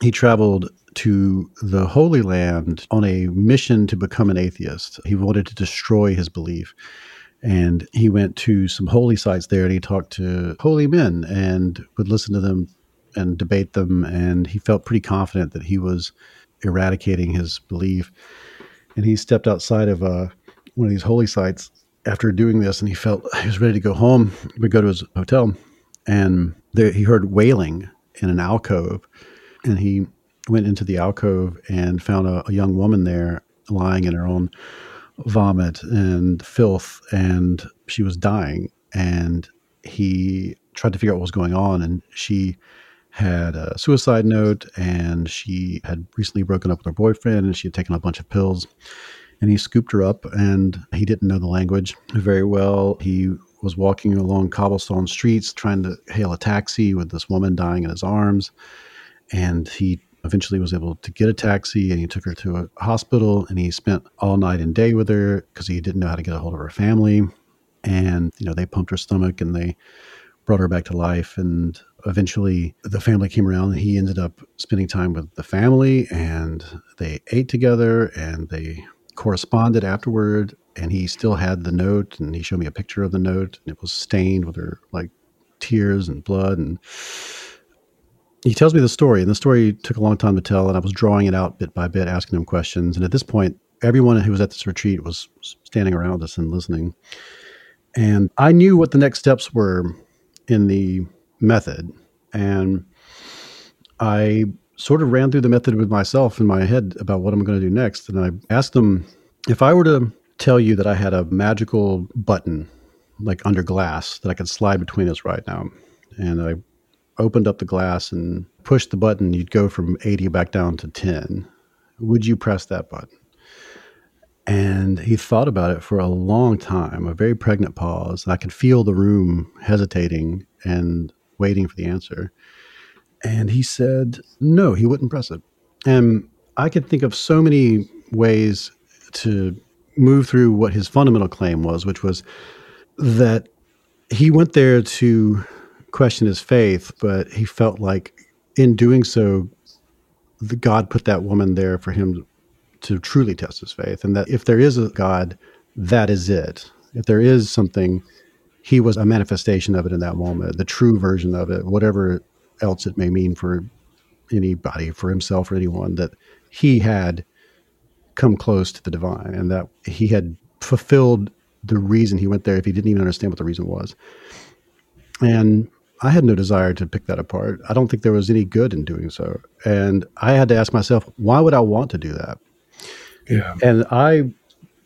He traveled to the Holy Land on a mission to become an atheist. He wanted to destroy his belief. And he went to some holy sites there and he talked to holy men and would listen to them and debate them. And he felt pretty confident that he was eradicating his belief. And he stepped outside of uh, one of these holy sites after doing this and he felt he was ready to go home. He would go to his hotel and there, he heard wailing in an alcove. And he went into the alcove and found a, a young woman there lying in her own vomit and filth, and she was dying. And he tried to figure out what was going on, and she had a suicide note, and she had recently broken up with her boyfriend, and she had taken a bunch of pills. And he scooped her up, and he didn't know the language very well. He was walking along cobblestone streets trying to hail a taxi with this woman dying in his arms. And he eventually was able to get a taxi and he took her to a hospital and he spent all night and day with her because he didn't know how to get a hold of her family. And you know they pumped her stomach and they brought her back to life. And eventually the family came around and he ended up spending time with the family and they ate together and they corresponded afterward and he still had the note and he showed me a picture of the note and it was stained with her like tears and blood and he tells me the story, and the story took a long time to tell, and I was drawing it out bit by bit, asking him questions. And at this point, everyone who was at this retreat was standing around us and listening. And I knew what the next steps were in the method. And I sort of ran through the method with myself in my head about what I'm going to do next. And I asked them if I were to tell you that I had a magical button, like under glass, that I could slide between us right now. And I opened up the glass and pushed the button, you'd go from 80 back down to 10. Would you press that button? And he thought about it for a long time, a very pregnant pause. And I could feel the room hesitating and waiting for the answer. And he said, no, he wouldn't press it. And I could think of so many ways to move through what his fundamental claim was, which was that he went there to question his faith, but he felt like in doing so, the God put that woman there for him to truly test his faith. And that if there is a God, that is it. If there is something, he was a manifestation of it in that moment, the true version of it, whatever else it may mean for anybody, for himself or anyone, that he had come close to the divine and that he had fulfilled the reason he went there if he didn't even understand what the reason was. And I had no desire to pick that apart. I don't think there was any good in doing so. And I had to ask myself, why would I want to do that? Yeah. And I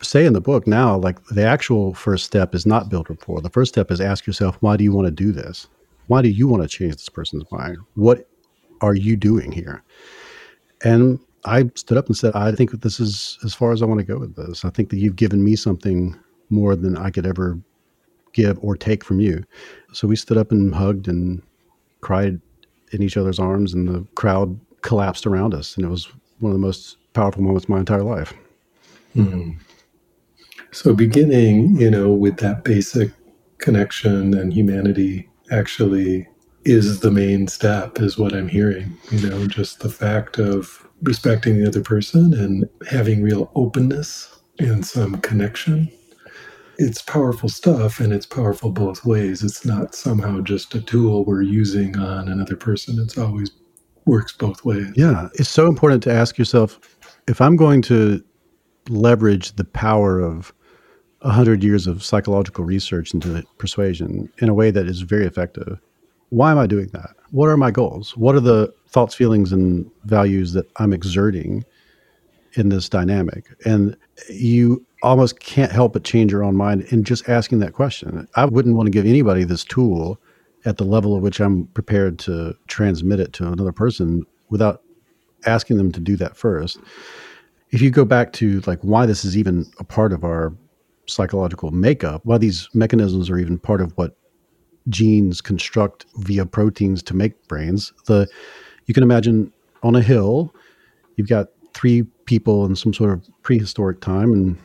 say in the book now, like the actual first step is not build rapport. The first step is ask yourself, why do you want to do this? Why do you want to change this person's mind? What are you doing here? And I stood up and said, I think this is as far as I want to go with this. I think that you've given me something more than I could ever give or take from you. So we stood up and hugged and cried in each other's arms, and the crowd collapsed around us. And it was one of the most powerful moments of my entire life. Mm-hmm. So, beginning, you know, with that basic connection and humanity actually is the main step, is what I'm hearing. You know, just the fact of respecting the other person and having real openness and some connection it's powerful stuff and it's powerful both ways. It's not somehow just a tool we're using on another person. It's always works both ways. Yeah. It's so important to ask yourself if I'm going to leverage the power of 100 years of psychological research into persuasion in a way that is very effective, why am I doing that? What are my goals? What are the thoughts, feelings, and values that I'm exerting in this dynamic? And you almost can't help but change your own mind in just asking that question. I wouldn't want to give anybody this tool at the level at which I'm prepared to transmit it to another person without asking them to do that first. If you go back to like why this is even a part of our psychological makeup, why these mechanisms are even part of what genes construct via proteins to make brains. The you can imagine on a hill, you've got three people in some sort of prehistoric time, and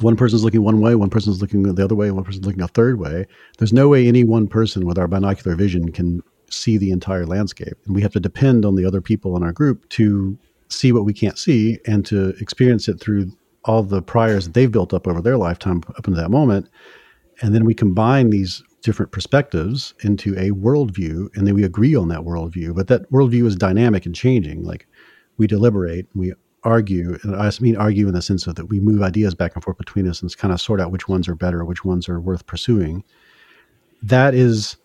one person's looking one way, one person's looking the other way, one person's looking a third way. There's no way any one person with our binocular vision can see the entire landscape. And we have to depend on the other people in our group to see what we can't see and to experience it through all the priors that they've built up over their lifetime up into that moment. And then we combine these different perspectives into a worldview, and then we agree on that worldview. But that worldview is dynamic and changing. Like we deliberate, we argue, and I mean argue in the sense of that we move ideas back and forth between us and kind of sort out which ones are better, which ones are worth pursuing. That is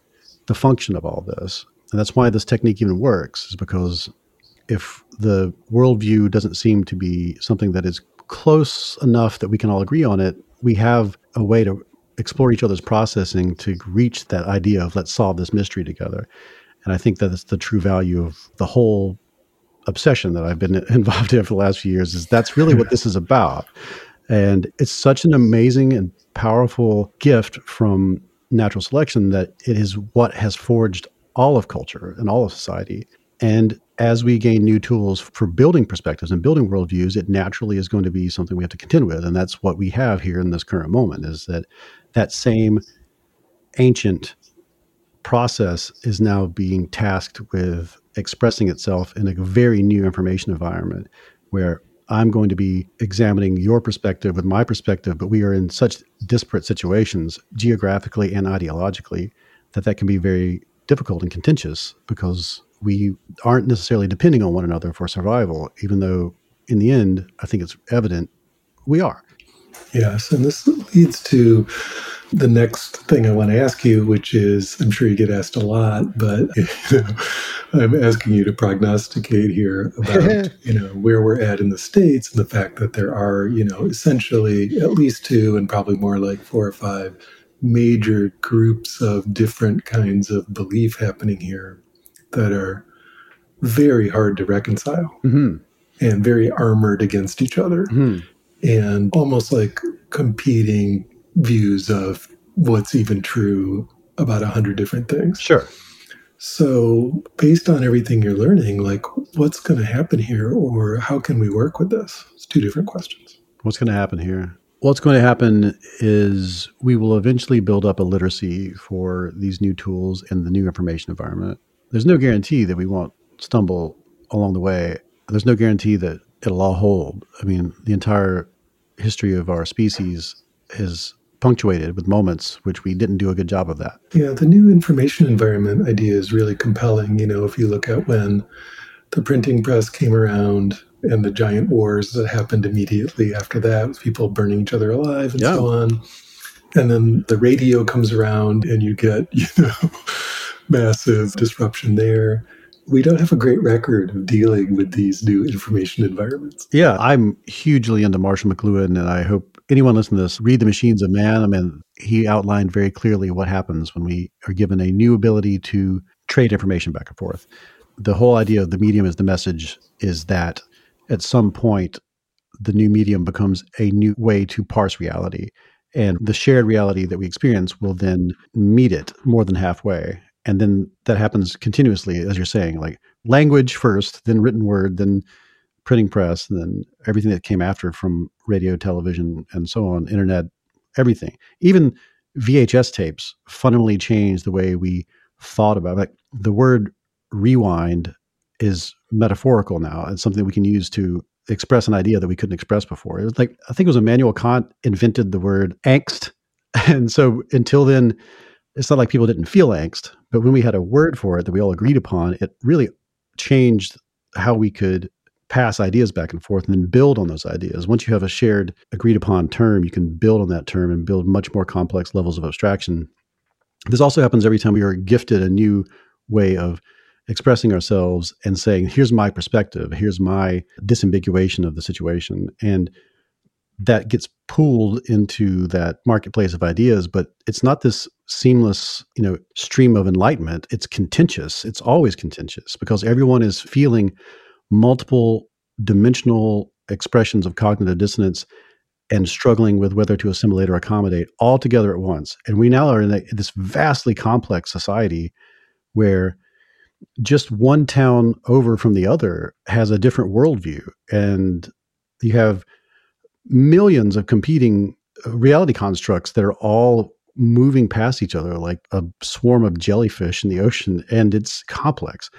the function of all this. And that's why this technique even works, is because if the worldview doesn't seem to be something that is close enough that we can all agree on it, we have a way to explore each other's processing to reach that idea of let's solve this mystery together. And I think that's the true value of the whole obsession that I've been involved in for the last few years is that's really what this is about. And it's such an amazing and powerful gift from natural selection that it is what has forged all of culture and all of society. And as we gain new tools for building perspectives and building worldviews, it naturally is going to be something we have to contend with. And that's what we have here in this current moment is that that same ancient process is now being tasked with expressing itself in a very new information environment where I'm going to be examining your perspective with my perspective, but we are in such disparate situations geographically and ideologically that that can be very difficult and contentious because we aren't necessarily depending on one another for survival, even though in the end, I think it's evident we are. Yes. And this leads to the next thing I want to ask you, which is I'm sure you get asked a lot, but you know, I'm asking you to prognosticate here about you know where we're at in the states and the fact that there are you know essentially at least two and probably more like four or five major groups of different kinds of belief happening here that are very hard to reconcile mm-hmm. and very armored against each other mm-hmm. And almost like competing views of what's even true about a hundred different things. Sure. So, based on everything you're learning, like what's going to happen here, or how can we work with this? It's two different questions. What's going to happen here? What's going to happen is we will eventually build up a literacy for these new tools and the new information environment. There's no guarantee that we won't stumble along the way. There's no guarantee that it'll all hold. I mean, the entire history of our species is punctuated with moments which we didn't do a good job of that. Yeah, the new information environment idea is really compelling. You know, if you look at when the printing press came around and the giant wars that happened immediately after that, with people burning each other alive and yeah. so on. And then the radio comes around and you get, you know, massive disruption there we don't have a great record of dealing with these new information environments. Yeah, I'm hugely into Marshall McLuhan, and I hope anyone listening to this read The Machines of Man. I mean, he outlined very clearly what happens when we are given a new ability to trade information back and forth. The whole idea of the medium as the message is that at some point, the new medium becomes a new way to parse reality. And the shared reality that we experience will then meet it more than halfway and then that happens continuously as you're saying like language first then written word then printing press and then everything that came after from radio television and so on internet everything. Even vhs tapes fundamentally changed the way we thought about it. like the word rewind is metaphorical now. It's something we can use to express an idea that we couldn't express before. It was like i think it was immanuel kant invented the word angst. And so until then it's not like people didn't feel angst, but when we had a word for it that we all agreed upon, it really changed how we could pass ideas back and forth and then build on those ideas. Once you have a shared agreed upon term, you can build on that term and build much more complex levels of abstraction. This also happens every time we are gifted a new way of expressing ourselves and saying, here's my perspective, here's my disambiguation of the situation. And that gets pooled into that marketplace of ideas but it's not this seamless you know stream of enlightenment it's contentious it's always contentious because everyone is feeling multiple dimensional expressions of cognitive dissonance and struggling with whether to assimilate or accommodate all together at once. And we now are in a, this vastly complex society where just one town over from the other has a different worldview. And you have millions of competing uh, reality constructs that are all moving past each other like a swarm of jellyfish in the ocean. And it's complex.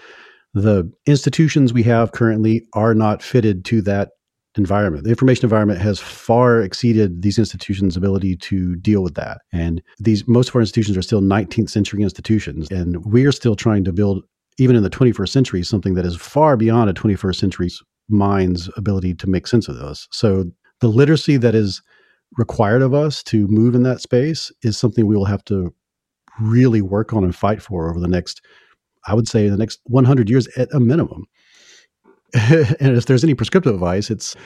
The institutions we have currently are not fitted to that environment. The information environment has far exceeded these institutions' ability to deal with that. And these most of our institutions are still 19th century institutions, and we are still trying to build, even in the 21st century, something that is far beyond a 21st century's mind's ability to make sense of this. So the literacy that is required of us to move in that space is something we will have to really work on and fight for over the next, I would say, the next 100 years at a minimum. and if there's any prescriptive advice, it's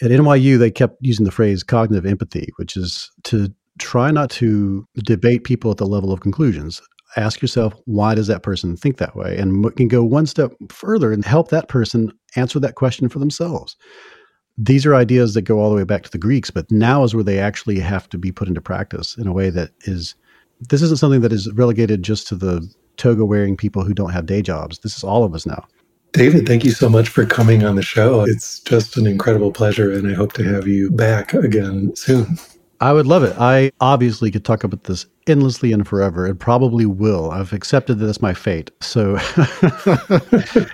at NYU, they kept using the phrase cognitive empathy, which is to try not to debate people at the level of conclusions. Ask yourself, why does that person think that way? And can go one step further and help that person answer that question for themselves. These are ideas that go all the way back to the Greeks, but now is where they actually have to be put into practice in a way that is, this isn't something that is relegated just to the toga wearing people who don't have day jobs. This is all of us now. David, thank you so much for coming on the show. It's just an incredible pleasure, and I hope to have you back again soon. I would love it. I obviously could talk about this endlessly and forever, and probably will. I've accepted that as my fate. So,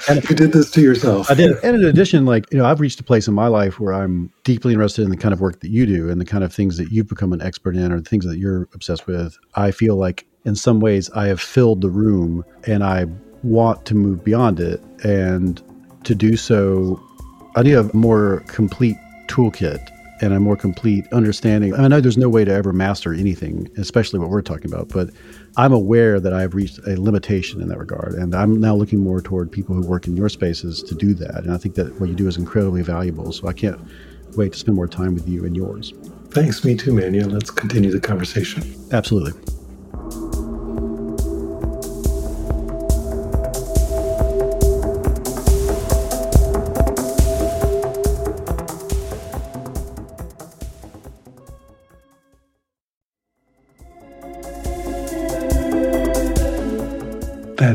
and you did this to yourself. I did. And in addition, like you know, I've reached a place in my life where I'm deeply interested in the kind of work that you do and the kind of things that you've become an expert in, or the things that you're obsessed with. I feel like in some ways I have filled the room, and I want to move beyond it. And to do so, I need a more complete toolkit and a more complete understanding. I know there's no way to ever master anything, especially what we're talking about, but I'm aware that I've reached a limitation in that regard. And I'm now looking more toward people who work in your spaces to do that. And I think that what you do is incredibly valuable. So I can't wait to spend more time with you and yours. Thanks. Me too, man. Yeah, let's continue the conversation. Absolutely.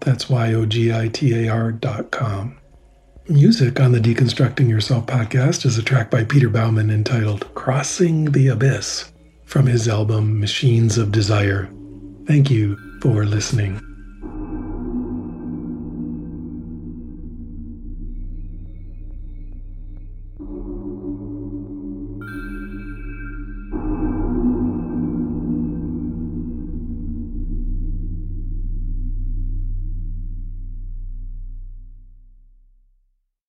That's Y O G I T A R dot com. Music on the Deconstructing Yourself podcast is a track by Peter Baumann entitled Crossing the Abyss from his album Machines of Desire. Thank you for listening.